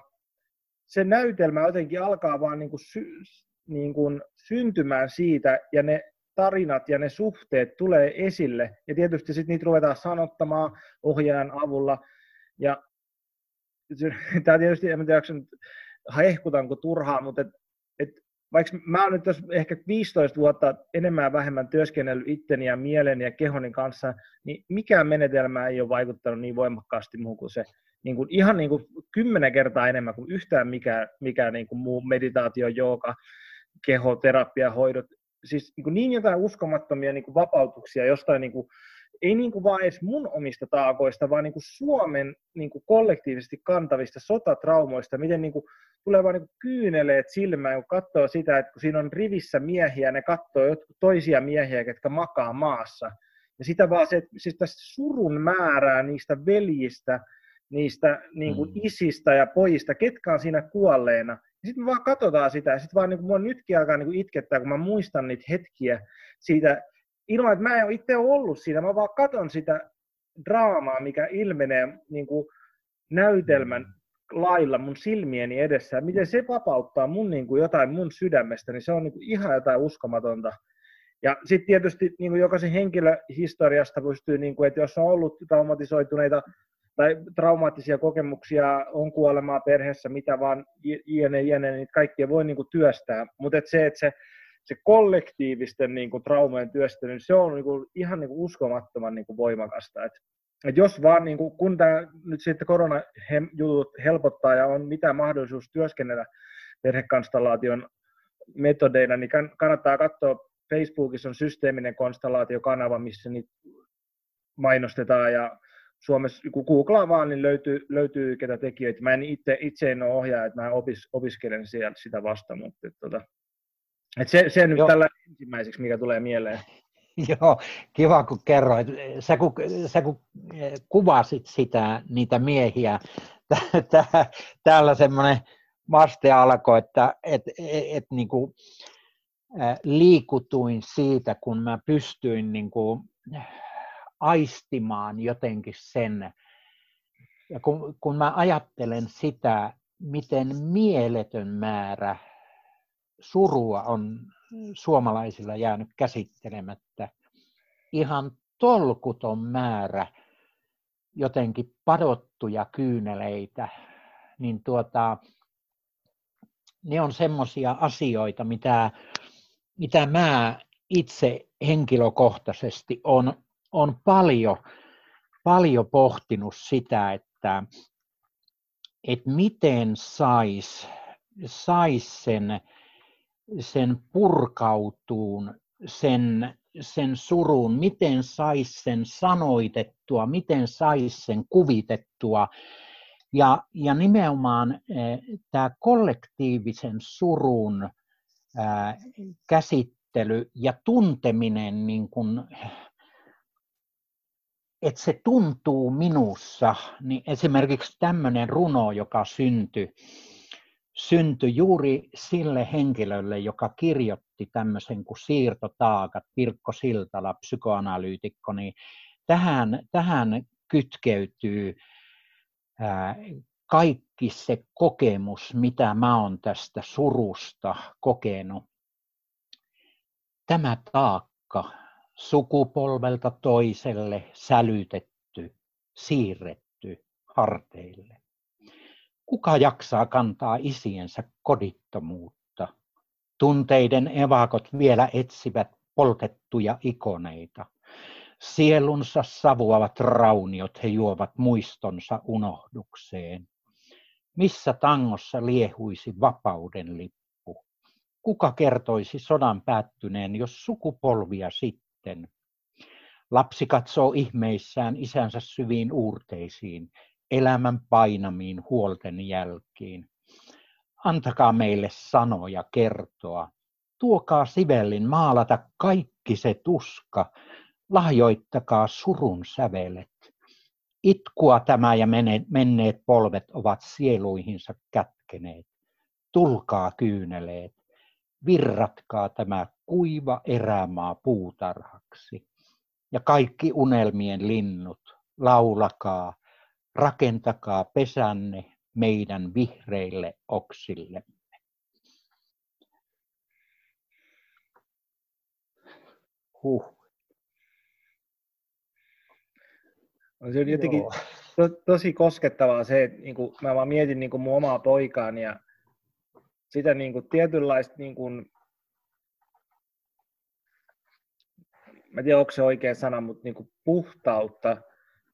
se näytelmä jotenkin alkaa vaan niin kuin sy- niin kuin syntymään siitä, ja ne tarinat ja ne suhteet tulee esille, ja tietysti sitten niitä ruvetaan sanottamaan ohjaajan avulla, ja tämä tietysti, en tiedä, hehkutanko turhaa, mutta et, et, vaikka mä oon nyt tässä ehkä 15 vuotta enemmän ja vähemmän työskennellyt itteni ja mieleni ja kehoni kanssa, niin mikään menetelmä ei ole vaikuttanut niin voimakkaasti muuhun kuin se. Niin kuin, ihan niin kuin kymmenen kertaa enemmän kuin yhtään mikä, mikä niin kuin muu meditaatio, jooga, kehoterapia, hoidot, siis niin, kuin niin jotain uskomattomia niin kuin vapautuksia jostain, niin kuin, ei niin kuin vaan edes mun omista taakoista, vaan niin kuin Suomen niin kuin kollektiivisesti kantavista sotatraumoista, miten niin kuin, tulee vaan niin kuin kyyneleet silmään, kun katsoo sitä, että kun siinä on rivissä miehiä, ne katsoo toisia miehiä, jotka makaa maassa. Ja sitä vaan se, siis tästä surun määrää niistä veljistä, niistä niin kuin mm. isistä ja pojista, ketkä on siinä kuolleena, sitten me vaan katsotaan sitä, sitten vaan niin kuin, mua nytkin alkaa niin kuin itkettää, kun mä muistan niitä hetkiä siitä, ilman että mä en ole itse ollut siinä, mä vaan katon sitä draamaa, mikä ilmenee niin kuin näytelmän lailla mun silmieni edessä, miten se vapauttaa mun niin kuin jotain mun sydämestä, niin se on niin kuin ihan jotain uskomatonta. Ja sitten tietysti niin kuin jokaisen henkilöhistoriasta pystyy, niin kuin, että jos on ollut traumatisoituneita tai traumaattisia kokemuksia, on kuolemaa perheessä, mitä vaan, jne, jne, niin kaikkia voi niin kuin työstää. Mutta et se, että se, se kollektiivisten niin kuin, traumojen työstely, se on niin kuin, ihan niin kuin, uskomattoman niin kuin, voimakasta. Et, et jos vaan, niin kuin, kun tämä nyt sitten koronajutut helpottaa ja on mitä mahdollisuus työskennellä perhekonstellaation metodeina, niin kannattaa katsoa, Facebookissa on systeeminen konstellaatiokanava, missä niitä mainostetaan ja Suomessa, kun googlaa vaan, niin löytyy, löytyy ketä tekijöitä. Mä en itse, itse en ole ohjaaja, että mä opis, opiskelen siellä sitä vasta, mutta et, tota, et se, se nyt Joo. tällä ensimmäiseksi, mikä tulee mieleen. Joo, kiva kun kerroit. Sä kun, sä kun eh, kuvasit sitä, niitä miehiä, täällä semmoinen vaste alkoi, että et, et, et, niin kuin, liikutuin siitä, kun mä pystyin niin kuin, aistimaan jotenkin sen. Ja kun, kun mä ajattelen sitä, miten mieletön määrä surua on suomalaisilla jäänyt käsittelemättä, ihan tolkuton määrä jotenkin padottuja kyyneleitä, niin tuota, ne on semmoisia asioita, mitä, mitä mä itse henkilökohtaisesti on, on paljon, paljon pohtinut sitä, että, että miten sais, sais sen, sen purkautuun, sen, sen surun, miten sais sen sanoitettua, miten sais sen kuvitettua. Ja, ja nimenomaan eh, tämä kollektiivisen surun eh, käsittely ja tunteminen, niin kun, että se tuntuu minussa, niin esimerkiksi tämmöinen runo, joka syntyi, syntyi juuri sille henkilölle, joka kirjoitti tämmöisen kuin siirtotaakat, Pirkko Siltala, psykoanalyytikko, niin tähän, tähän kytkeytyy ää, kaikki se kokemus, mitä mä oon tästä surusta kokenut. Tämä taakka sukupolvelta toiselle sälytetty, siirretty harteille. Kuka jaksaa kantaa isiensä kodittomuutta? Tunteiden evakot vielä etsivät poltettuja ikoneita. Sielunsa savuavat rauniot he juovat muistonsa unohdukseen. Missä tangossa liehuisi vapauden lippu? Kuka kertoisi sodan päättyneen, jos sukupolvia sitten? Lapsi katsoo ihmeissään isänsä syviin uurteisiin, elämän painamiin huolten jälkiin. Antakaa meille sanoja kertoa. Tuokaa sivellin maalata kaikki se tuska. Lahjoittakaa surun sävelet. Itkua tämä ja menneet polvet ovat sieluihinsa kätkeneet. Tulkaa kyyneleet. Virratkaa tämä kuiva erämaa puutarhaksi. Ja kaikki unelmien linnut, laulakaa, rakentakaa pesänne meidän vihreille oksille. Huh. On se jotenkin to, tosi koskettavaa se, että niin kuin, mä vaan mietin niin kuin mun omaa poikaani ja sitä niin kuin, tietynlaista, niin kuin, mä en tiedä onko se oikea sana, mutta niin kuin, puhtautta,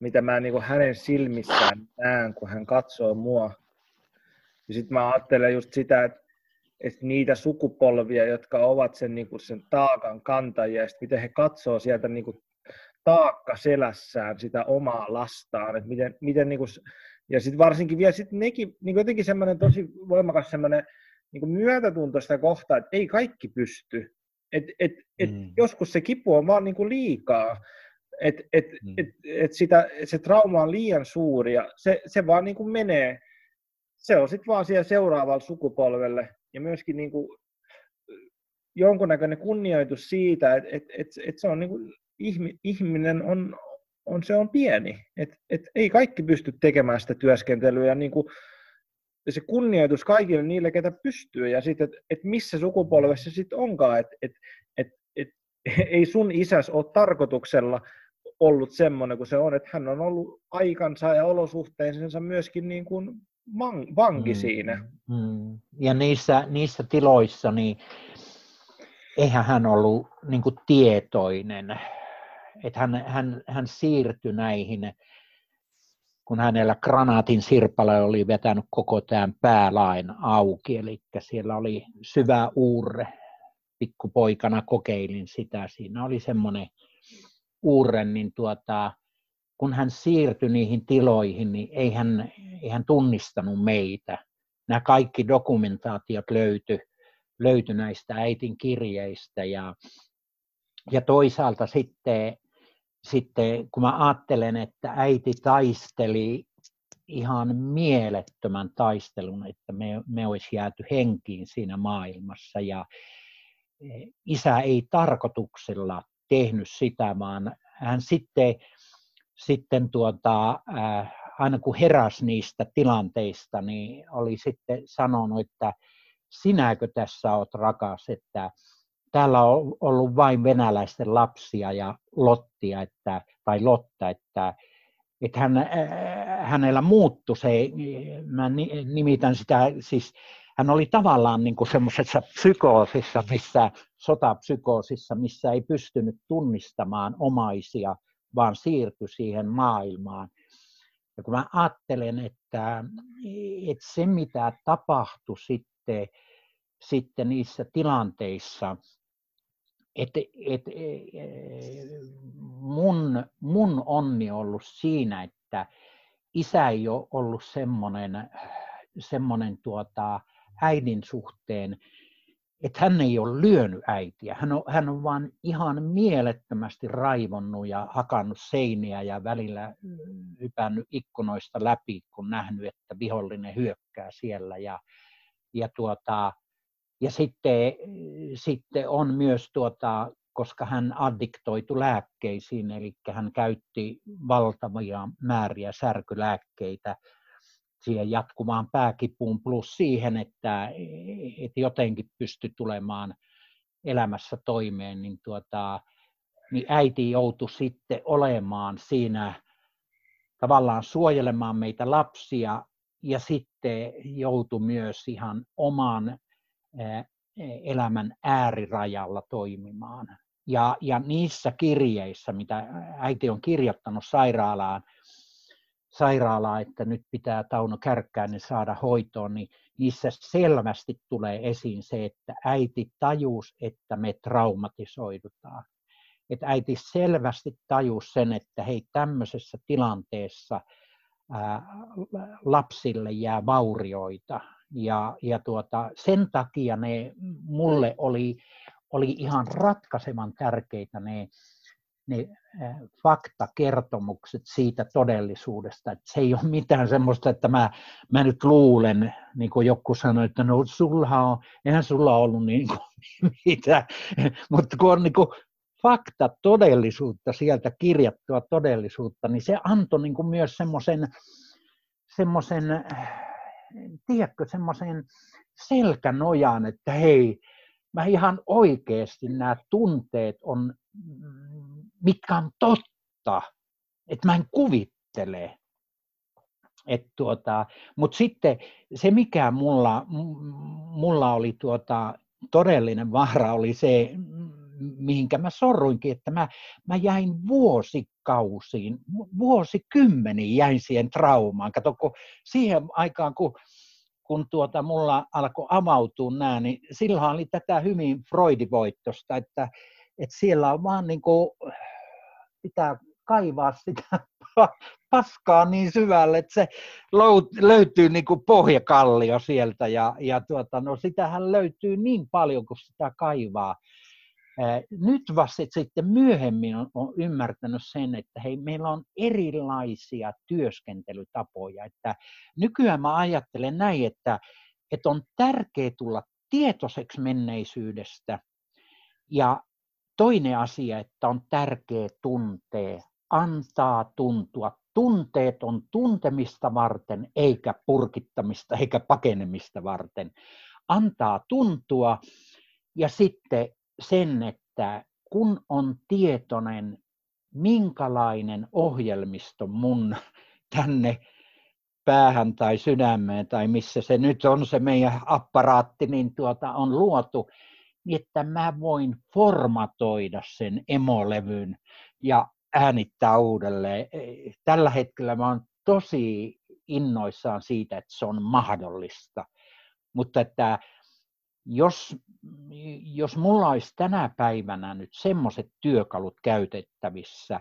mitä mä niin kuin hänen silmissään näen, kun hän katsoo mua. Ja sitten mä ajattelen just sitä, että, että niitä sukupolvia, jotka ovat sen, niin kuin sen taakan kantajia, ja miten he katsoo sieltä niin kuin taakka selässään sitä omaa lastaan, että miten, miten niin kuin, ja sitten varsinkin vielä sit nekin, niin jotenkin semmoinen tosi voimakas semmoinen niin myötätunto sitä kohtaa, että ei kaikki pysty. Et, et, et mm. Joskus se kipu on vaan niin kuin liikaa, että et, mm. et, et sitä, se trauma on liian suuri ja se, se vaan niin kuin menee, se on sitten vaan siellä seuraavalle sukupolvelle ja myöskin niin kuin jonkunnäköinen kunnioitus siitä, että et, et, et se on niin kuin ihminen on, on, se on pieni. Et, et ei kaikki pysty tekemään sitä työskentelyä. Ja niin kuin, se kunnioitus kaikille niille, ketä pystyy. Ja sitten, että et missä sukupolvessa sitten onkaan. Että et, et, et, ei sun isäs ole tarkoituksella ollut semmoinen kuin se on, että hän on ollut aikansa ja olosuhteensa myöskin niin kuin vanki mm, siinä. Mm. Ja niissä, niissä tiloissa, niin eihän hän ollut niin kuin tietoinen että hän, hän, hän siirtyi näihin, kun hänellä granaatin sirpale oli vetänyt koko tämän päälain auki, eli siellä oli syvä uurre. Pikkupoikana kokeilin sitä, siinä oli semmoinen uurre, niin tuota, kun hän siirtyi niihin tiloihin, niin ei hän, ei hän tunnistanut meitä. Nämä kaikki dokumentaatiot löytyi löyty näistä äitin kirjeistä ja, ja toisaalta sitten sitten kun mä ajattelen, että äiti taisteli ihan mielettömän taistelun, että me, me olisi jääty henkiin siinä maailmassa ja e, isä ei tarkoituksella tehnyt sitä, vaan hän sitten, sitten tuota, äh, aina kun heräsi niistä tilanteista, niin oli sitten sanonut, että sinäkö tässä olet rakas, että täällä on ollut vain venäläisten lapsia ja Lottia, että, tai Lotta, että, että hän, hänellä muuttui se, mä nimitän sitä, siis hän oli tavallaan niin kuin semmoisessa psykoosissa, missä, sotapsykoosissa, missä ei pystynyt tunnistamaan omaisia, vaan siirtyi siihen maailmaan. Ja kun mä ajattelen, että, että se mitä tapahtui sitten, sitten niissä tilanteissa, että, että mun, mun onni on ollut siinä, että isä ei ole ollut semmoinen, semmoinen tuota, äidin suhteen, että hän ei ole lyönyt äitiä. Hän on, hän on vaan ihan mielettömästi raivonnut ja hakannut seiniä ja välillä hypännyt ikkunoista läpi, kun nähnyt, että vihollinen hyökkää siellä. Ja, ja, tuota, ja sitten, sitten on myös, tuota, koska hän addiktoitu lääkkeisiin, eli hän käytti valtavia määriä särkylääkkeitä, siihen jatkuvaan pääkipuun plus siihen, että, että jotenkin pystyi tulemaan elämässä toimeen, niin, tuota, niin äiti joutui sitten olemaan siinä tavallaan suojelemaan meitä lapsia ja sitten joutui myös ihan oman elämän äärirajalla toimimaan. Ja, ja niissä kirjeissä, mitä äiti on kirjoittanut sairaalaan, sairaalaa, että nyt pitää Tauno Kärkkäinen saada hoitoon, niin niissä selvästi tulee esiin se, että äiti tajus, että me traumatisoidutaan. Että äiti selvästi tajus sen, että hei tämmöisessä tilanteessa ää, lapsille jää vaurioita. Ja, ja tuota, sen takia ne mulle oli, oli ihan ratkaisevan tärkeitä ne ne faktakertomukset siitä todellisuudesta. Että se ei ole mitään semmoista, että mä, mä nyt luulen, niin kuin joku sanoi, että no sulla on, eihän sulla ollut niin kuin mitään, mutta kun on niin kuin fakta todellisuutta, sieltä kirjattua todellisuutta, niin se antoi niin kuin myös semmoisen, semmoisen, tiedätkö, semmoisen selkänojan, että hei, mä ihan oikeasti nämä tunteet on mitkä on totta, että mä en kuvittele. tuota, Mutta sitten se, mikä mulla, mulla oli tuota, todellinen vaara, oli se, mihinkä mä sorruinkin, että mä, mä jäin vuosikausiin, vuosikymmeniin jäin siihen traumaan. Kato, kun siihen aikaan, kun, kun tuota, mulla alkoi avautua nämä, niin silloin oli tätä hyvin Freudivoittosta, että, että siellä on vaan niin kuin, pitää kaivaa sitä paskaa niin syvälle, että se löytyy niin kuin pohjakallio sieltä ja, ja tuota, no sitähän löytyy niin paljon, kun sitä kaivaa. Nyt vasta sitten myöhemmin on, ymmärtänyt sen, että hei, meillä on erilaisia työskentelytapoja. Että nykyään mä ajattelen näin, että, että on tärkeää tulla tietoiseksi menneisyydestä ja Toinen asia, että on tärkeä tuntea, antaa tuntua. Tunteet on tuntemista varten, eikä purkittamista, eikä pakenemista varten. Antaa tuntua ja sitten sen, että kun on tietoinen, minkälainen ohjelmisto mun tänne päähän tai sydämeen tai missä se nyt on se meidän apparaatti, niin tuota on luotu, niin että mä voin formatoida sen emolevyn ja äänittää uudelleen. Tällä hetkellä mä oon tosi innoissaan siitä, että se on mahdollista. Mutta että jos, jos mulla olisi tänä päivänä nyt semmoiset työkalut käytettävissä,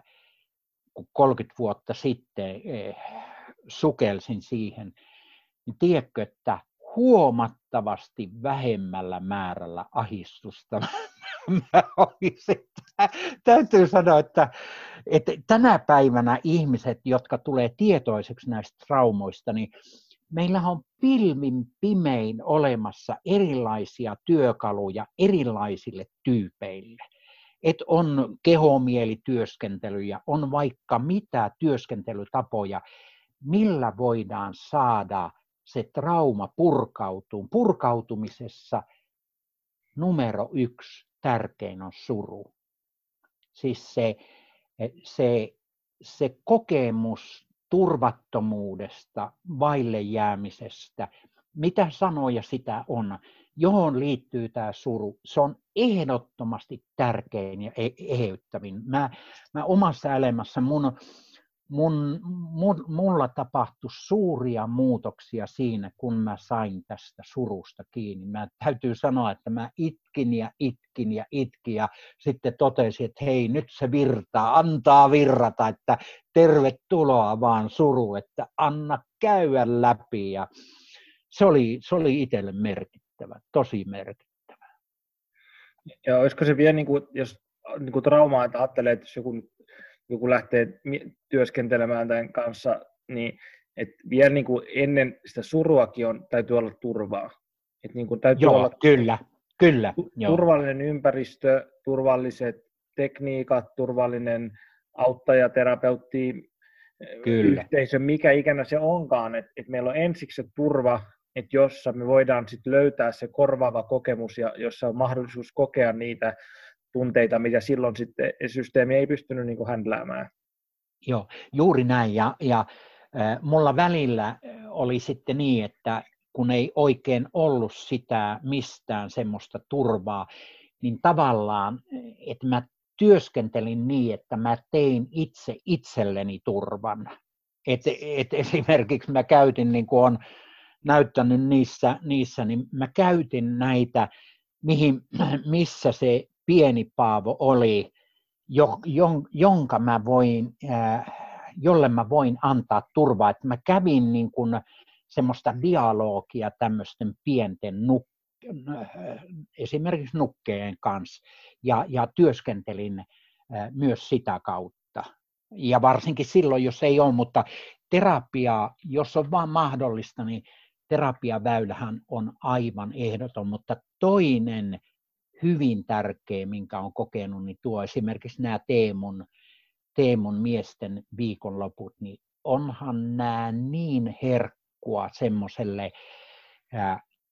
kun 30 vuotta sitten eh, sukelsin siihen, niin tiedätkö, että huomattavasti vähemmällä määrällä ahistusta. Olisin, täytyy sanoa, että, että tänä päivänä ihmiset, jotka tulee tietoiseksi näistä traumoista, niin meillä on pilvin pimein olemassa erilaisia työkaluja erilaisille tyypeille. että on kehomielityöskentelyjä, on vaikka mitä työskentelytapoja, millä voidaan saada se trauma purkautuu. Purkautumisessa numero yksi tärkein on suru. Siis se, se, se kokemus turvattomuudesta, vaille jäämisestä, mitä sanoja sitä on, johon liittyy tämä suru, se on ehdottomasti tärkein ja e-, eheyttävin. Mä, mä omassa elämässä mun mun, mun, mulla tapahtui suuria muutoksia siinä, kun mä sain tästä surusta kiinni. Mä täytyy sanoa, että mä itkin ja itkin ja itkin ja sitten totesin, että hei, nyt se virtaa, antaa virrata, että tervetuloa vaan suru, että anna käydä läpi. Ja se oli, se oli itselle merkittävä, tosi merkittävä. Ja olisiko se vielä, niin kuin, jos niin kuin traumaa, että ajattelee, että jos joku joku lähtee työskentelemään tämän kanssa, niin et vielä niin kuin ennen sitä suruakin on, täytyy olla turvaa. Et niin kuin täytyy joo, olla kyllä, kyllä. Turvallinen joo. ympäristö, turvalliset tekniikat, turvallinen auttaja, terapeutti, kyllä. yhteisö, mikä ikinä se onkaan. Että et meillä on ensiksi se turva, että jossa me voidaan sit löytää se korvaava kokemus ja jossa on mahdollisuus kokea niitä tunteita, mitä silloin sitten systeemi ei pystynyt niin händläämään. Joo, juuri näin. Ja, ja äh, mulla välillä oli sitten niin, että kun ei oikein ollut sitä mistään semmoista turvaa, niin tavallaan, että mä työskentelin niin, että mä tein itse itselleni turvan. Et, et esimerkiksi mä käytin, niin kuin on näyttänyt niissä, niissä, niin mä käytin näitä, mihin, missä se pieni Paavo oli, jo, jonka mä voin, jolle mä voin antaa turvaa. Että mä kävin niin kuin semmoista dialogia tämmöisten pienten nuk, esimerkiksi nukkeen kanssa ja, ja työskentelin myös sitä kautta. Ja varsinkin silloin, jos ei ole, mutta terapia, jos on vaan mahdollista, niin terapiaväylähän on aivan ehdoton, mutta toinen hyvin tärkeä, minkä on kokenut, niin tuo esimerkiksi nämä Teemun, Teemun miesten viikonloput, niin onhan nämä niin herkkua semmoiselle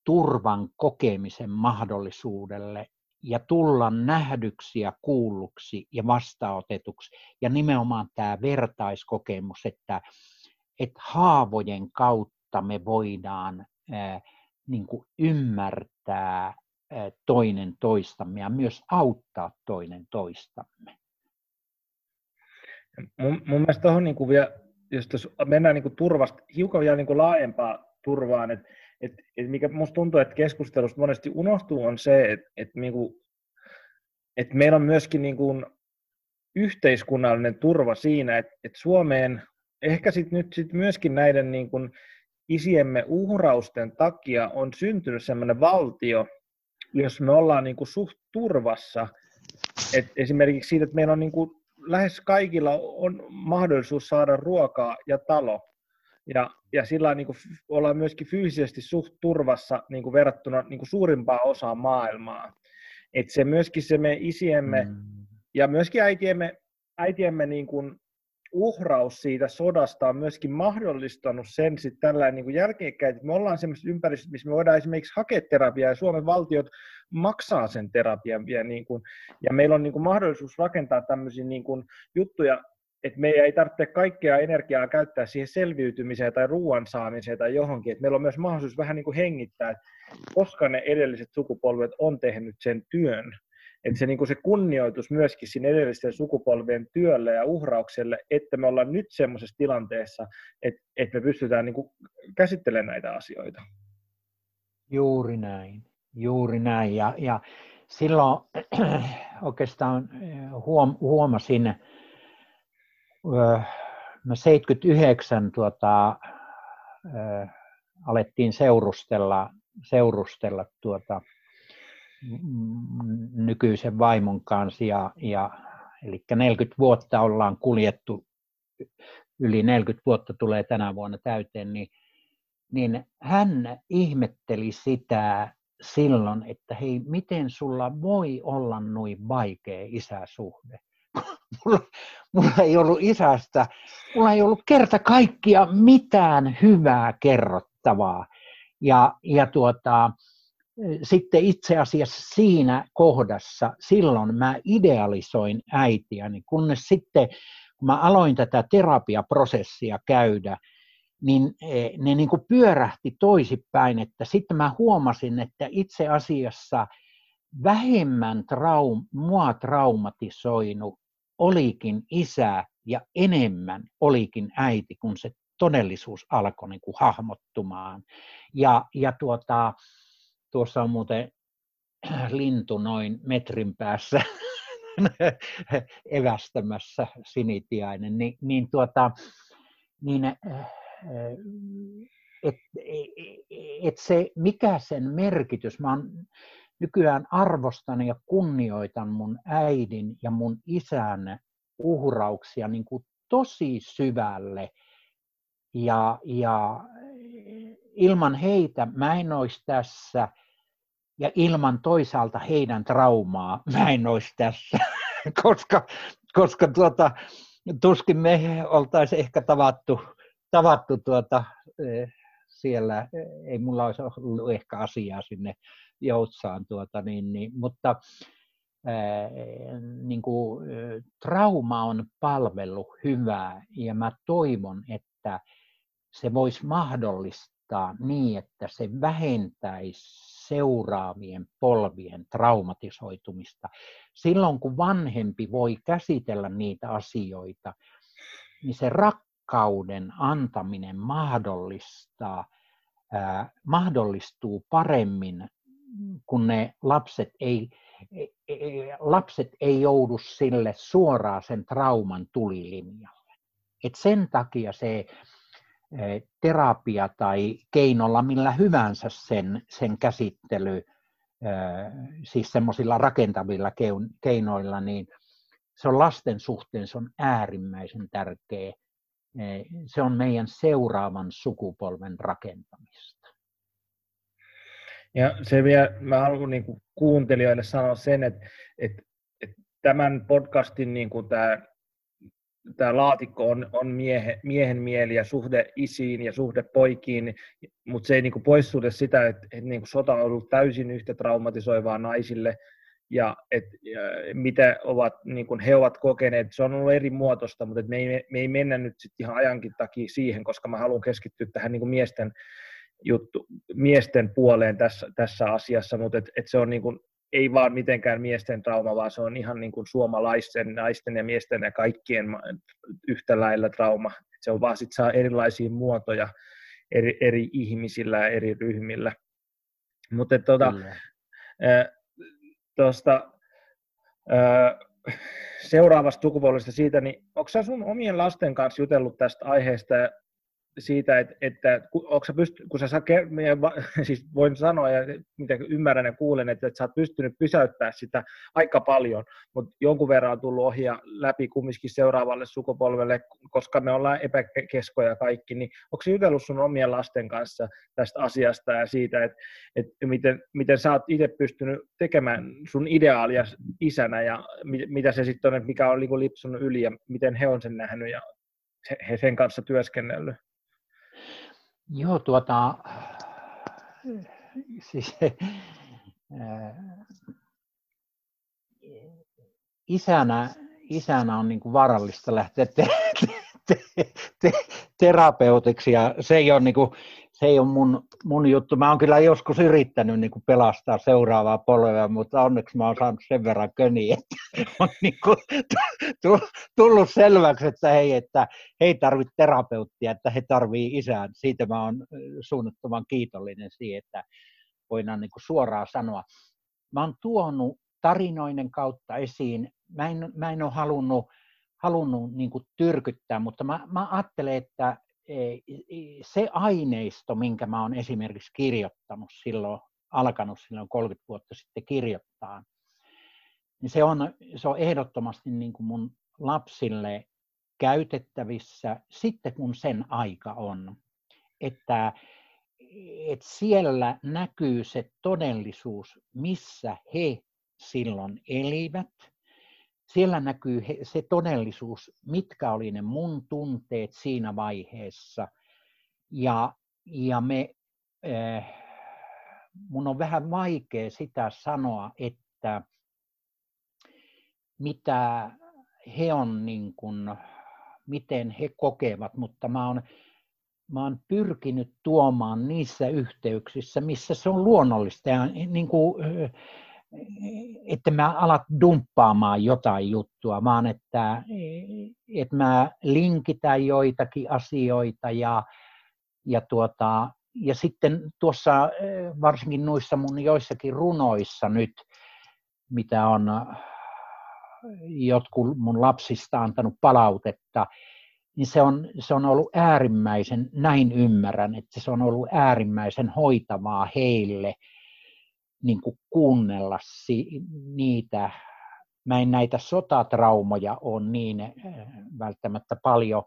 turvan kokemisen mahdollisuudelle ja tulla nähdyksi ja kuulluksi ja vastaanotetuksi. Ja nimenomaan tämä vertaiskokemus, että, että haavojen kautta me voidaan ää, niin kuin ymmärtää toinen toistamme ja myös auttaa toinen toistamme. Mun, mun mielestä tuohon niin vielä, jos mennään niin turvasta hiukan vielä niin laajempaa turvaan, että et, et mikä minusta tuntuu, että keskustelusta monesti unohtuu, on se, että et niin et meillä on myöskin niin kuin yhteiskunnallinen turva siinä, että et Suomeen ehkä sit nyt sit myöskin näiden niin kuin isiemme uhrausten takia on syntynyt sellainen valtio, jos me ollaan niin kuin suht turvassa, et esimerkiksi siitä, että meillä on niin kuin, lähes kaikilla on mahdollisuus saada ruokaa ja talo, ja, ja sillä niin kuin, ollaan myöskin fyysisesti suht turvassa niin kuin verrattuna niin kuin suurimpaan osaan maailmaa. Et se myöskin se me isiemme mm. ja myöskin äitiemme, äitiemme niin kuin, uhraus siitä sodasta on myöskin mahdollistanut sen sitten tällä niin kuin jälkeenkäin, että me ollaan semmoisessa ympäristössä, missä me voidaan esimerkiksi hakea terapiaa ja Suomen valtiot maksaa sen terapian vielä niin kuin, ja meillä on niin kuin mahdollisuus rakentaa tämmöisiä niin kuin juttuja, että meidän ei tarvitse kaikkea energiaa käyttää siihen selviytymiseen tai ruoan saamiseen tai johonkin, että meillä on myös mahdollisuus vähän niin kuin hengittää, koska ne edelliset sukupolvet on tehnyt sen työn, että se, niin kuin se kunnioitus myöskin sinne edellisten sukupolvien työlle ja uhraukselle, että me ollaan nyt semmoisessa tilanteessa, että, että me pystytään niin kuin käsittelemään näitä asioita. Juuri näin, juuri näin. Ja, ja silloin oikeastaan huom, huomasin, mä 79 tuota, alettiin seurustella, seurustella tuota, nykyisen vaimon kanssa ja, ja eli 40 vuotta ollaan kuljettu, yli 40 vuotta tulee tänä vuonna täyteen, niin, niin hän ihmetteli sitä, silloin, että hei, miten sulla voi olla noin vaikea isäsuhde. mulla, mulla ei ollut isästä, mulla ei ollut kerta kaikkia mitään hyvää kerrottavaa. Ja, ja tuota, sitten itse asiassa siinä kohdassa, silloin mä idealisoin äitiäni, kunnes sitten kun mä aloin tätä terapiaprosessia käydä, niin e, ne niin kuin pyörähti toisipäin, että sitten mä huomasin, että itse asiassa vähemmän traum, mua traumatisoinut olikin isä ja enemmän olikin äiti, kun se todellisuus alkoi niin kuin hahmottumaan. Ja, ja tuota, tuossa on muuten lintu noin metrin päässä evästämässä sinitiainen, niin, niin, tuota, niin et, et se, mikä sen merkitys, mä oon nykyään arvostan ja kunnioitan mun äidin ja mun isän uhrauksia niin kuin tosi syvälle. Ja, ja ilman heitä mä en olisi tässä, ja ilman toisaalta heidän traumaa mä en olisi tässä, koska, koska tuota, tuskin me oltaisiin ehkä tavattu, tavattu tuota, e, siellä, ei mulla olisi ollut ehkä asiaa sinne Joutsaan, tuota, niin, niin, mutta ää, niin kuin, trauma on palvelu hyvää ja mä toivon, että se voisi mahdollistaa niin, että se vähentäisi seuraavien polvien traumatisoitumista. Silloin kun vanhempi voi käsitellä niitä asioita, niin se rakkauden antaminen mahdollistaa, ää, mahdollistuu paremmin, kun ne lapset ei, e, e, lapset ei joudu sille suoraan sen trauman tulilinjalle. Et sen takia se terapia tai keinolla millä hyvänsä sen, sen käsittely, siis semmoisilla rakentavilla keinoilla, niin se on lasten suhteen se on äärimmäisen tärkeä. Se on meidän seuraavan sukupolven rakentamista. Ja se vielä, mä haluan niin kuuntelijoille sanoa sen, että, että, että tämän podcastin niin kuin tämä tämä laatikko on, on miehen, miehen mieli ja suhde isiin ja suhde poikiin, mutta se ei niin kuin poissuhde sitä, että, että niin sota on ollut täysin yhtä traumatisoivaa naisille ja, et, ja mitä ovat, niin kuin he ovat kokeneet. Se on ollut eri muotoista, mutta me ei, me ei mennä nyt sit ihan ajankin takia siihen, koska mä haluan keskittyä tähän niin kuin miesten juttu, miesten puoleen tässä, tässä asiassa, mutta et, et se on niin kuin ei vaan mitenkään miesten trauma, vaan se on ihan niin kuin suomalaisten, naisten ja miesten ja kaikkien yhtä lailla trauma. Se on vaan sit saa erilaisia muotoja eri, eri ihmisillä ja eri ryhmillä. Mutta tuota, tuosta seuraavasta sukupolvesta siitä, niin onko sun omien lasten kanssa jutellut tästä aiheesta siitä, että, että onko sä pyst- kun sä saa, siis voin sanoa ja mitä ymmärrän ja kuulen, että, että sä oot pystynyt pysäyttämään sitä aika paljon, mutta jonkun verran on tullut ohja läpi kumminkin seuraavalle sukupolvelle, koska me ollaan epäkeskoja kaikki, niin onko jutellut sun omien lasten kanssa tästä asiasta ja siitä, että, että miten, miten sä oot itse pystynyt tekemään sun ideaalia isänä ja mitä se sitten on, että mikä on niin lipsunut yli ja miten he on sen nähnyt ja he sen kanssa työskennellyt? Joo, tuota, siis, isänä, isänä on niin kuin vaarallista lähteä te, te, te, te, terapeutiksi ja se ei ole niin kuin, se ei ole mun, mun juttu. Mä oon kyllä joskus yrittänyt niin kuin pelastaa seuraavaa polvea, mutta onneksi mä oon saanut sen verran köniä, että on niin kuin tullut selväksi, että hei, että he tarvitse terapeuttia, että he tarvii isään. Siitä mä oon suunnattoman kiitollinen siihen, että voidaan niin kuin suoraan sanoa. Mä oon tuonut tarinoiden kautta esiin, mä en, mä en ole halunnut, halunnut niin kuin tyrkyttää, mutta mä, mä ajattelen, että se aineisto, minkä mä olen esimerkiksi kirjoittanut silloin, alkanut silloin 30 vuotta sitten kirjoittaa, niin se on, se on ehdottomasti niin kuin mun lapsille käytettävissä sitten, kun sen aika on. Että että siellä näkyy se todellisuus, missä he silloin elivät. Siellä näkyy se todellisuus, mitkä oli ne mun tunteet siinä vaiheessa. Ja, ja me, äh, mun on vähän vaikea sitä sanoa, että mitä he on, niin kuin, miten he kokevat, mutta mä oon, mä oon pyrkinyt tuomaan niissä yhteyksissä, missä se on luonnollista. Ja niin kuin, että mä alat dumppaamaan jotain juttua, vaan että, että mä linkitän joitakin asioita ja, ja, tuota, ja sitten tuossa varsinkin noissa mun joissakin runoissa nyt, mitä on jotkut mun lapsista antanut palautetta, niin se on, se on ollut äärimmäisen, näin ymmärrän, että se on ollut äärimmäisen hoitavaa heille niin kuin kuunnella si, niitä. Mä en näitä sotatraumoja ole niin äh, välttämättä paljon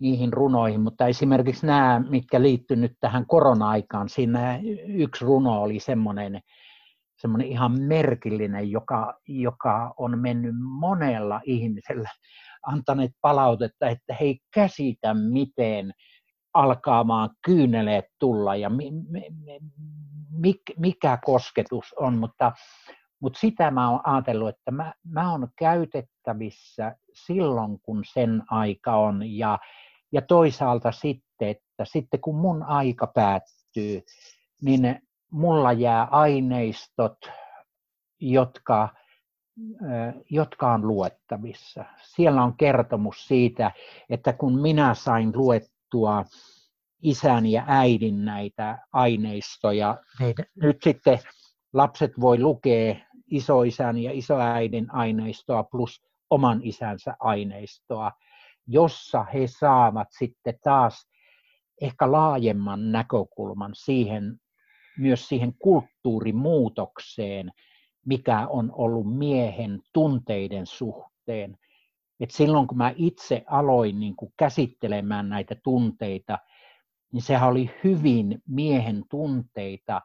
niihin runoihin, mutta esimerkiksi nämä, mitkä liittyy nyt tähän korona-aikaan, siinä yksi runo oli semmoinen, semmoinen ihan merkillinen, joka, joka on mennyt monella ihmisellä antaneet palautetta, että he ei käsitä, miten alkaa vaan kyyneleet tulla ja mi, mi, mi, mikä kosketus on, mutta, mutta sitä mä oon ajatellut, että mä, mä oon käytettävissä silloin, kun sen aika on ja, ja toisaalta sitten, että sitten kun mun aika päättyy, niin mulla jää aineistot, jotka, jotka on luettavissa. Siellä on kertomus siitä, että kun minä sain luettua isän ja äidin näitä aineistoja, nyt sitten lapset voi lukea isoisän ja isoäidin aineistoa plus oman isänsä aineistoa, jossa he saavat sitten taas ehkä laajemman näkökulman siihen myös siihen kulttuurimuutokseen, mikä on ollut miehen tunteiden suhteen. Et silloin kun mä itse aloin niin kuin käsittelemään näitä tunteita, niin sehän oli hyvin miehen tunteita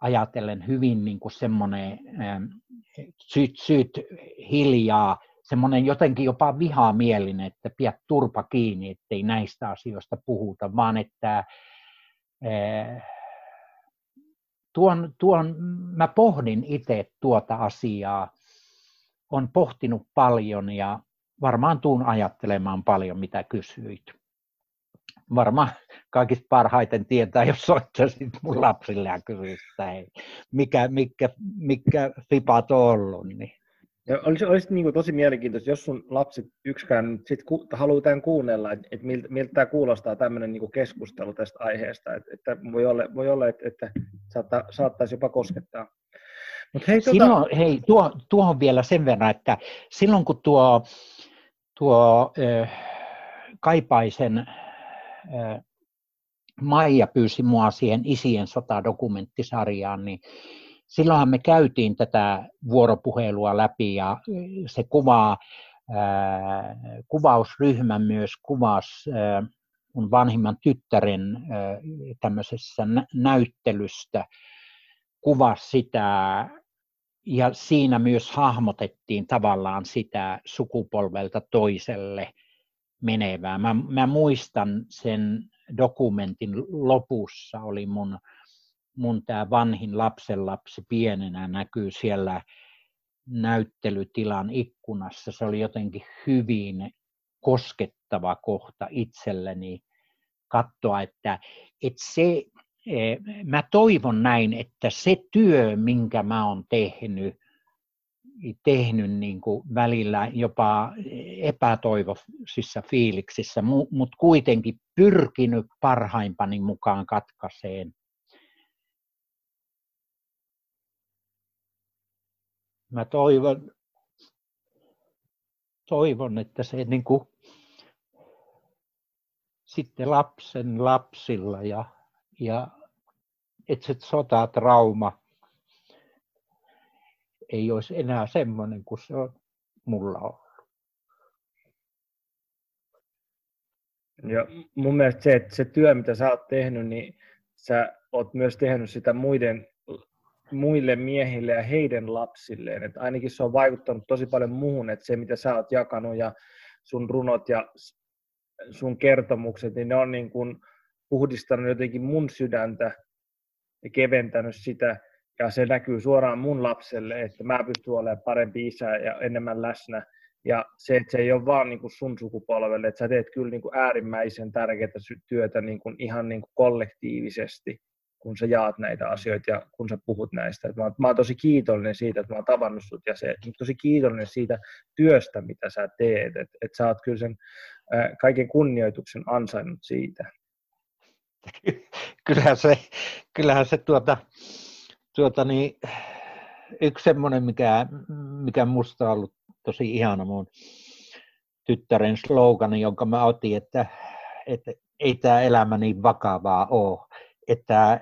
ajatellen hyvin niin kuin semmoinen ähm, syt, syt, hiljaa, semmoinen jotenkin jopa vihamielinen, että pidät turpa kiinni, ettei näistä asioista puhuta, vaan että äh, tuon, tuon, mä pohdin itse tuota asiaa, on pohtinut paljon ja varmaan tuun ajattelemaan paljon, mitä kysyit. Varmaan kaikista parhaiten tietää, jos soittaisit mun lapsille ja kysyisit, mikä, mikä, mikä fipat on ollut. Niin ja olisi, olisi niin kuin tosi mielenkiintoista, jos sun lapset yksikään sit ku, haluaa tämän kuunnella, että, että miltä, miltä tämä kuulostaa tämmöinen niin keskustelu tästä aiheesta, että, että voi olla, voi olla että, että saattaa, saattaisi jopa koskettaa. Mut hei, tuota... silloin, hei tuo, tuohon vielä sen verran, että silloin kun tuo, tuo äh, Kaipaisen äh, Maija pyysi mua siihen Isien sotadokumenttisarjaan, niin silloinhan me käytiin tätä vuoropuhelua läpi ja se kuvaa, ää, kuvausryhmä myös kuvasi ää, mun vanhimman tyttären ää, tämmöisessä näyttelystä, kuvasi sitä ja siinä myös hahmotettiin tavallaan sitä sukupolvelta toiselle menevää. Mä, mä muistan sen dokumentin lopussa oli mun mun tämä vanhin lapsenlapsi pienenä näkyy siellä näyttelytilan ikkunassa. Se oli jotenkin hyvin koskettava kohta itselleni katsoa, että, että se, mä toivon näin, että se työ, minkä mä oon tehnyt, tehnyt niin kuin välillä jopa epätoivoisissa fiiliksissä, mutta kuitenkin pyrkinyt parhaimpani mukaan katkaiseen. Mä toivon, toivon että se niin kuin, sitten lapsen lapsilla ja, ja että se sotatrauma ei olisi enää semmoinen kuin se on mulla ollut. Ja mun mielestä se, että se työ, mitä sä oot tehnyt, niin sä oot myös tehnyt sitä muiden, muille miehille ja heidän lapsilleen. Et ainakin se on vaikuttanut tosi paljon muuhun, että se mitä sä oot jakanut ja sun runot ja sun kertomukset, niin ne on niin kuin puhdistanut jotenkin mun sydäntä ja keventänyt sitä, ja se näkyy suoraan mun lapselle, että mä pystyn olemaan parempi isä ja enemmän läsnä. Ja se, että se ei ole vaan niin kuin sun sukupolvelle, että sä teet kyllä niin kuin äärimmäisen tärkeää työtä niin kuin ihan niin kuin kollektiivisesti, kun sä jaat näitä asioita ja kun sä puhut näistä. Mä, oon, mä oon tosi kiitollinen siitä, että mä oon tavannut sut ja se, tosi kiitollinen siitä työstä, mitä sä teet. Että et sä oot kyllä sen äh, kaiken kunnioituksen ansainnut siitä. Kyllähän se, kyllähän se tuota, tuota niin, yksi semmoinen, mikä, mikä musta on ollut tosi ihana mun tyttären slogan, jonka mä otin, että, että ei tämä elämä niin vakavaa ole. Että,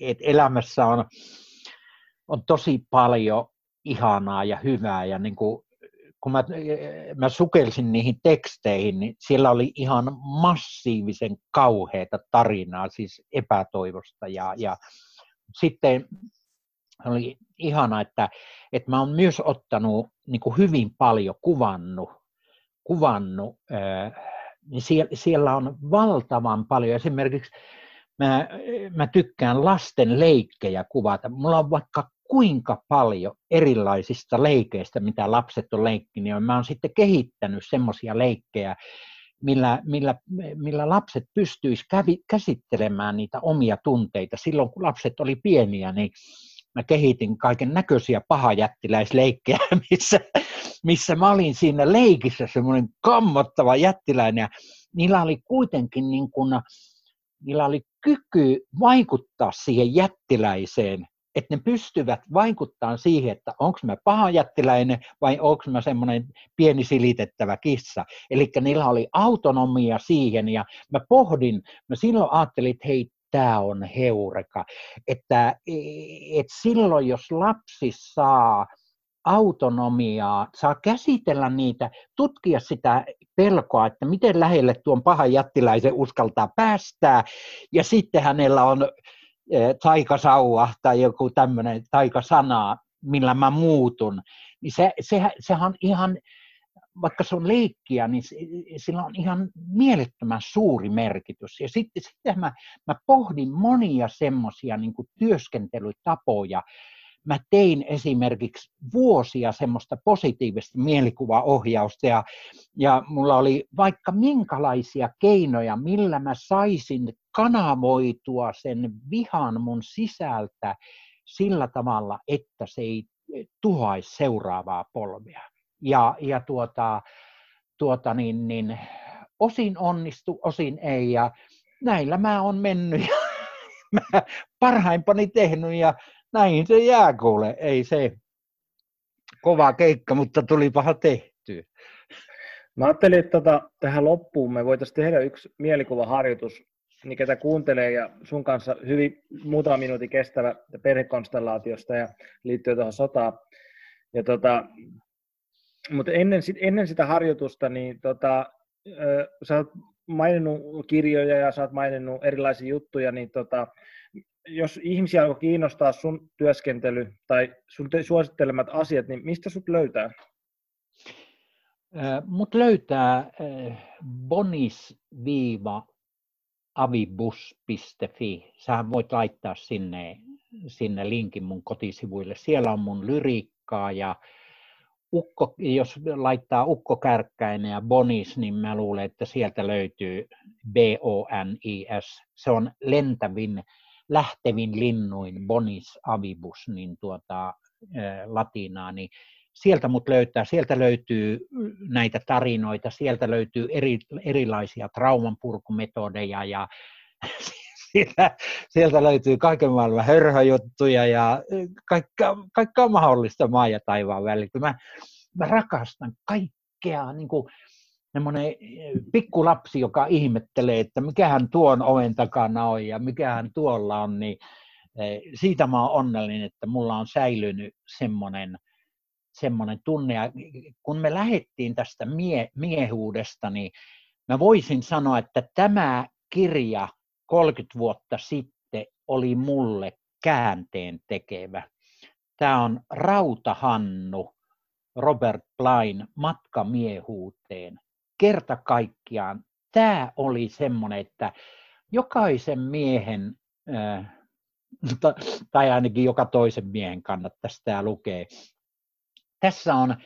että elämässä on, on tosi paljon ihanaa ja hyvää ja niin kuin, kun mä, mä sukelsin niihin teksteihin, niin siellä oli ihan massiivisen kauheita tarinaa, siis epätoivosta ja, ja sitten oli ihana, että, että mä oon myös ottanut niin kuin hyvin paljon kuvannut, kuvannut niin siellä, siellä on valtavan paljon. Esimerkiksi mä, mä tykkään lasten leikkejä kuvata. Mulla on vaikka kuinka paljon erilaisista leikeistä, mitä lapset on leikkinyt, ja mä oon sitten kehittänyt semmoisia leikkejä, millä, millä, millä lapset pystyisivät käsittelemään niitä omia tunteita. Silloin kun lapset oli pieniä, niin mä kehitin kaiken näköisiä pahajättiläisleikkejä, missä, missä mä olin siinä leikissä semmoinen kammottava jättiläinen. Ja niillä oli kuitenkin niin kuin, niillä oli kyky vaikuttaa siihen jättiläiseen että ne pystyvät vaikuttamaan siihen, että onko mä paha jättiläinen vai onko mä semmoinen pieni silitettävä kissa. Eli niillä oli autonomia siihen ja mä pohdin, mä silloin ajattelin, että hei, tämä on heureka. Että, että silloin, jos lapsi saa autonomiaa, saa käsitellä niitä, tutkia sitä pelkoa, että miten lähelle tuon pahan jättiläisen uskaltaa päästää, ja sitten hänellä on taikasauva tai joku tämmöinen taikasana, millä mä muutun, niin se, se, sehän on ihan, vaikka se on leikkiä, niin sillä on ihan mielettömän suuri merkitys. Ja sitten, sitten mä, mä pohdin monia semmoisia niin työskentelytapoja, mä tein esimerkiksi vuosia semmoista positiivista mielikuvaohjausta ja, ja mulla oli vaikka minkälaisia keinoja, millä mä saisin kanavoitua sen vihan mun sisältä sillä tavalla, että se ei tuhaisi seuraavaa polvea. Ja, ja tuota, tuota niin, niin, osin onnistu, osin ei ja näillä mä oon mennyt ja mä parhaimpani tehnyt ja näin se jää kuule, ei se kova keikka, mutta tuli paha tehtyä. Mä ajattelin, että tota, tähän loppuun me voitaisiin tehdä yksi mielikuvaharjoitus, niin ketä kuuntelee ja sun kanssa hyvin muutama minuutin kestävä perhekonstellaatiosta ja liittyy tuohon sotaan. Ja tota, mutta ennen, ennen sitä harjoitusta, niin tota, sä oot maininnut kirjoja ja sä oot maininnut erilaisia juttuja, niin tota, jos ihmisiä alkoi kiinnostaa sun työskentely tai sun suosittelemat asiat, niin mistä sut löytää? Mut löytää bonis-avibus.fi. Sähän voit laittaa sinne, sinne linkin mun kotisivuille. Siellä on mun lyriikkaa ja ukko, jos laittaa Ukko Kärkkäinen ja Bonis, niin mä luulen, että sieltä löytyy B-O-N-I-S. Se on lentävin lähtevin linnuin bonis avibus, niin tuota, latinaa, niin sieltä mut löytää, sieltä löytyy näitä tarinoita, sieltä löytyy eri, erilaisia traumanpurkumetodeja ja sieltä, sieltä löytyy kaiken maailman hörhöjuttuja ja kaikkea, kaikkea mahdollista maa ja taivaan välillä. Mä, mä rakastan kaikkea niin kuin, semmoinen pikkulapsi, joka ihmettelee, että mikähän tuon oven takana on ja mikähän tuolla on, niin siitä mä oon onnellinen, että mulla on säilynyt semmoinen, semmoinen tunne. Ja kun me lähdettiin tästä mie- miehuudesta, niin mä voisin sanoa, että tämä kirja 30 vuotta sitten oli mulle käänteen tekevä. Tämä on Rautahannu, Robert Blain matkamiehuuteen. Kerta kaikkiaan tämä oli semmoinen, että jokaisen miehen, tai ainakin joka toisen miehen kannattaisi tämä lukea. Tässä on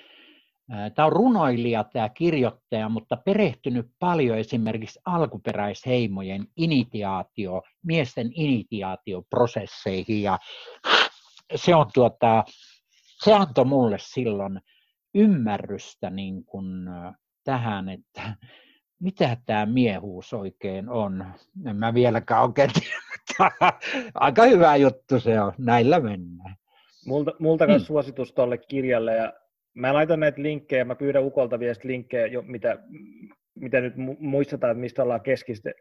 Tämä on runoilija, tämä kirjoittaja, mutta perehtynyt paljon esimerkiksi alkuperäisheimojen initiaatio, miesten initiaatioprosesseihin ja se, on tuota, se antoi mulle silloin ymmärrystä niin kuin tähän, että mitä tämä miehuus oikein on. En mä vieläkään oikein tiedä, aika hyvä juttu se on, näillä mennään. Multa, multa hmm. suositus tuolle kirjalle ja Mä laitan näitä linkkejä, mä pyydän Ukolta vielä linkkejä, jo, mitä, mitä nyt muistetaan, että mistä ollaan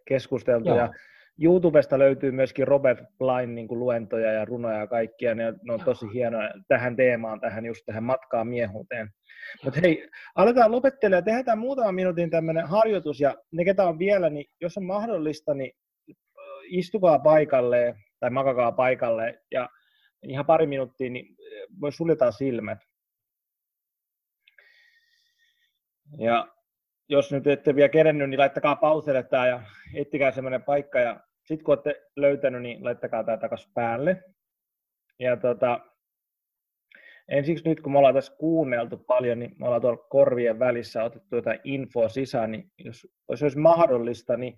keskusteltu. Joo. Ja YouTubesta löytyy myöskin Robert Blain niin kuin luentoja ja runoja ja kaikkia, ne, ne on tosi hienoja tähän teemaan, tähän just tähän matkaan miehuuteen. Mutta hei, aletaan lopettelemaan, tehdään muutaman minuutin tämmöinen harjoitus, ja ne ketä on vielä, niin jos on mahdollista, niin istukaa paikalle tai makakaa paikalle, ja ihan pari minuuttia, niin voi suljetaan silmät. Ja jos nyt ette vielä kerennyt, niin laittakaa pauselle tämä ja ettikää semmoinen paikka. Ja sitten kun olette löytänyt, niin laittakaa tämä takaisin päälle. Ja tota, ensiksi nyt kun me ollaan tässä kuunneltu paljon, niin me ollaan tuolla korvien välissä otettu jotain infoa sisään, niin jos, jos olisi mahdollista, niin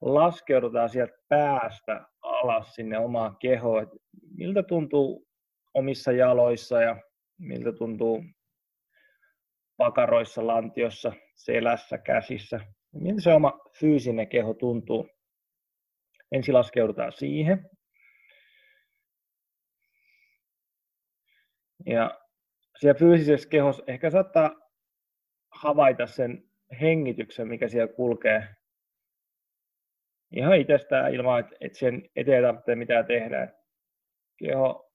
laskeudutaan sieltä päästä alas sinne omaan kehoon, että miltä tuntuu omissa jaloissa ja miltä tuntuu pakaroissa, lantiossa, selässä, käsissä. Miltä se oma fyysinen keho tuntuu? Ensin laskeudutaan siihen. Ja siellä fyysisessä kehossa ehkä saattaa havaita sen hengityksen, mikä siellä kulkee ihan itsestään ilman, että sen eteen tarvitsee mitään tehdä. Keho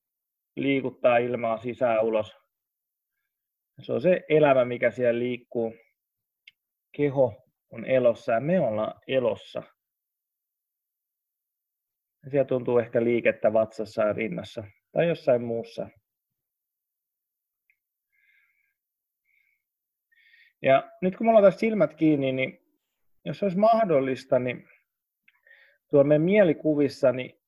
liikuttaa ilmaa sisään ulos se on se elämä, mikä siellä liikkuu. Keho on elossa ja me ollaan elossa. Ja siellä tuntuu ehkä liikettä vatsassa ja rinnassa tai jossain muussa. Ja nyt kun me ollaan tässä silmät kiinni, niin jos olisi mahdollista, niin tuolla meidän mielikuvissa, niin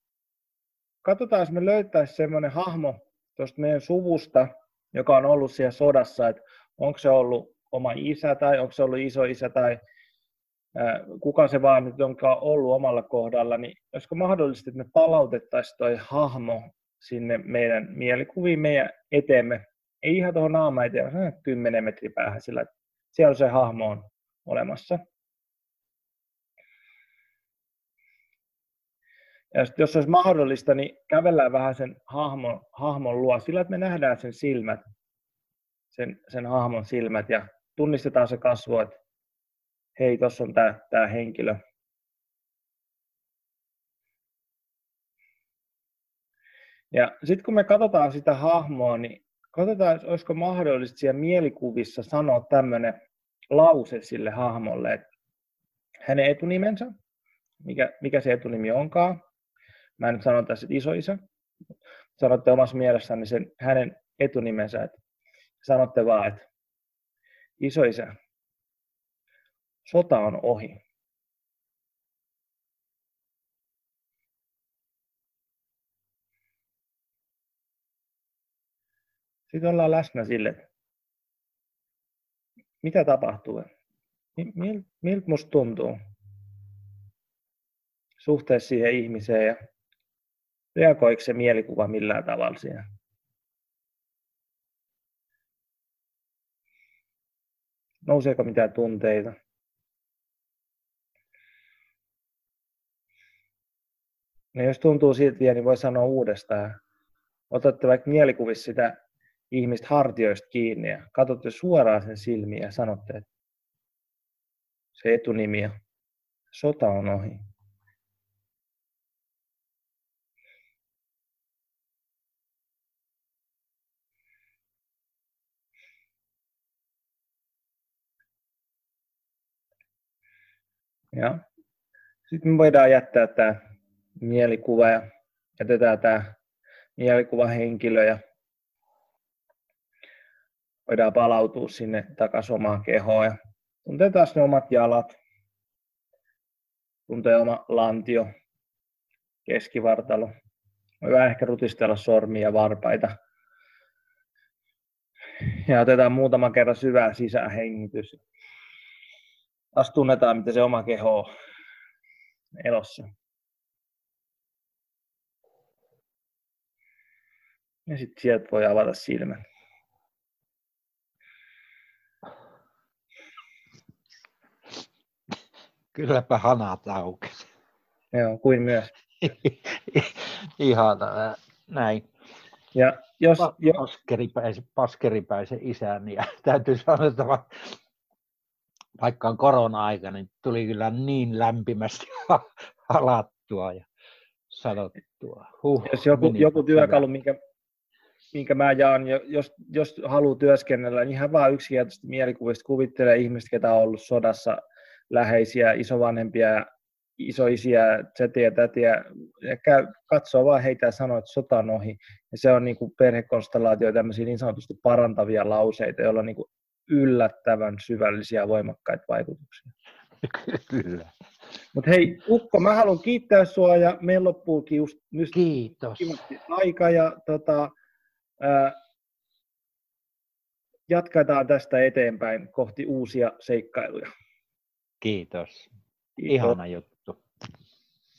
katsotaan, jos me löytäisiin semmoinen hahmo tuosta meidän suvusta, joka on ollut siellä sodassa, että onko se ollut oma isä tai onko se ollut iso isä tai kuka se vaan nyt onkaan ollut omalla kohdalla, niin olisiko mahdollista, että me palautettaisiin toi hahmo sinne meidän mielikuviin, meidän eteemme, ei ihan tuohon naama eteen, vaan 10 metrin päähän sillä, että siellä se hahmo on olemassa. Ja jos olisi mahdollista, niin kävellään vähän sen hahmon, hahmon luo sillä, että me nähdään sen silmät, sen, sen hahmon silmät ja tunnistetaan se kasvo, että hei, tuossa on tämä tää henkilö. Ja sitten kun me katsotaan sitä hahmoa, niin katsotaan, olisiko mahdollista siellä mielikuvissa sanoa tämmöinen lause sille hahmolle, että hänen etunimensä, mikä, mikä se etunimi onkaan, mä en nyt sano tässä, että isoisä, sanotte omassa mielessäni sen hänen etunimensä, että sanotte vaan, että isoisä, sota on ohi. Sitten ollaan läsnä sille, mitä tapahtuu, miltä musta tuntuu suhteessa siihen ihmiseen ja reagoiko se mielikuva millään tavalla siihen? Nouseeko mitään tunteita? No jos tuntuu siltä vielä, niin voi sanoa uudestaan. Otatte vaikka mielikuvissa sitä ihmistä hartioista kiinni ja katsotte suoraan sen silmiä ja sanotte, että se etunimi ja sota on ohi. Ja sitten me voidaan jättää tämä mielikuva ja jätetään tämä mielikuvahenkilö ja voidaan palautua sinne takaisin omaan kehoon ja tuntee taas ne omat jalat, tuntee oma lantio, keskivartalo. Voi vähän ehkä rutistella sormia ja varpaita. Ja otetaan muutama kerran syvää sisähengitys. Taas tunnetaan, miten se oma keho on elossa. Ja sitten sieltä voi avata silmät. Kylläpä hanat aukesi. Joo, kuin myös. Ihana, näin. Ja jos, pa- paskeripäisen, paskeripäisen isän, ja täytyy sanoa, että vaikka on korona-aika, niin tuli kyllä niin lämpimästi halattua ja sanottua. Huh, jos joku, joku työkalu, minkä, minkä mä jaan, jo- jos, jos haluaa työskennellä, niin ihan vaan yksinkertaisesti mielikuvista kuvittelee ihmistä, ketä on ollut sodassa, läheisiä, isovanhempia, isoisiä, zetiä ja tätiä, ja käy, katsoo vaan heitä ja sanoo, että sota on ohi. Ja se on niin kuin perhekonstellaatio tämmöisiä niin sanotusti parantavia lauseita, joilla niin kuin yllättävän syvällisiä ja voimakkaita vaikutuksia. Kyllä. Mutta hei, Ukko, mä haluan kiittää sua ja meillä loppuukin just nyt Kiitos. kivasti aika ja tota, ää, jatketaan tästä eteenpäin kohti uusia seikkailuja. Kiitos. Kiitos. Ihana juttu.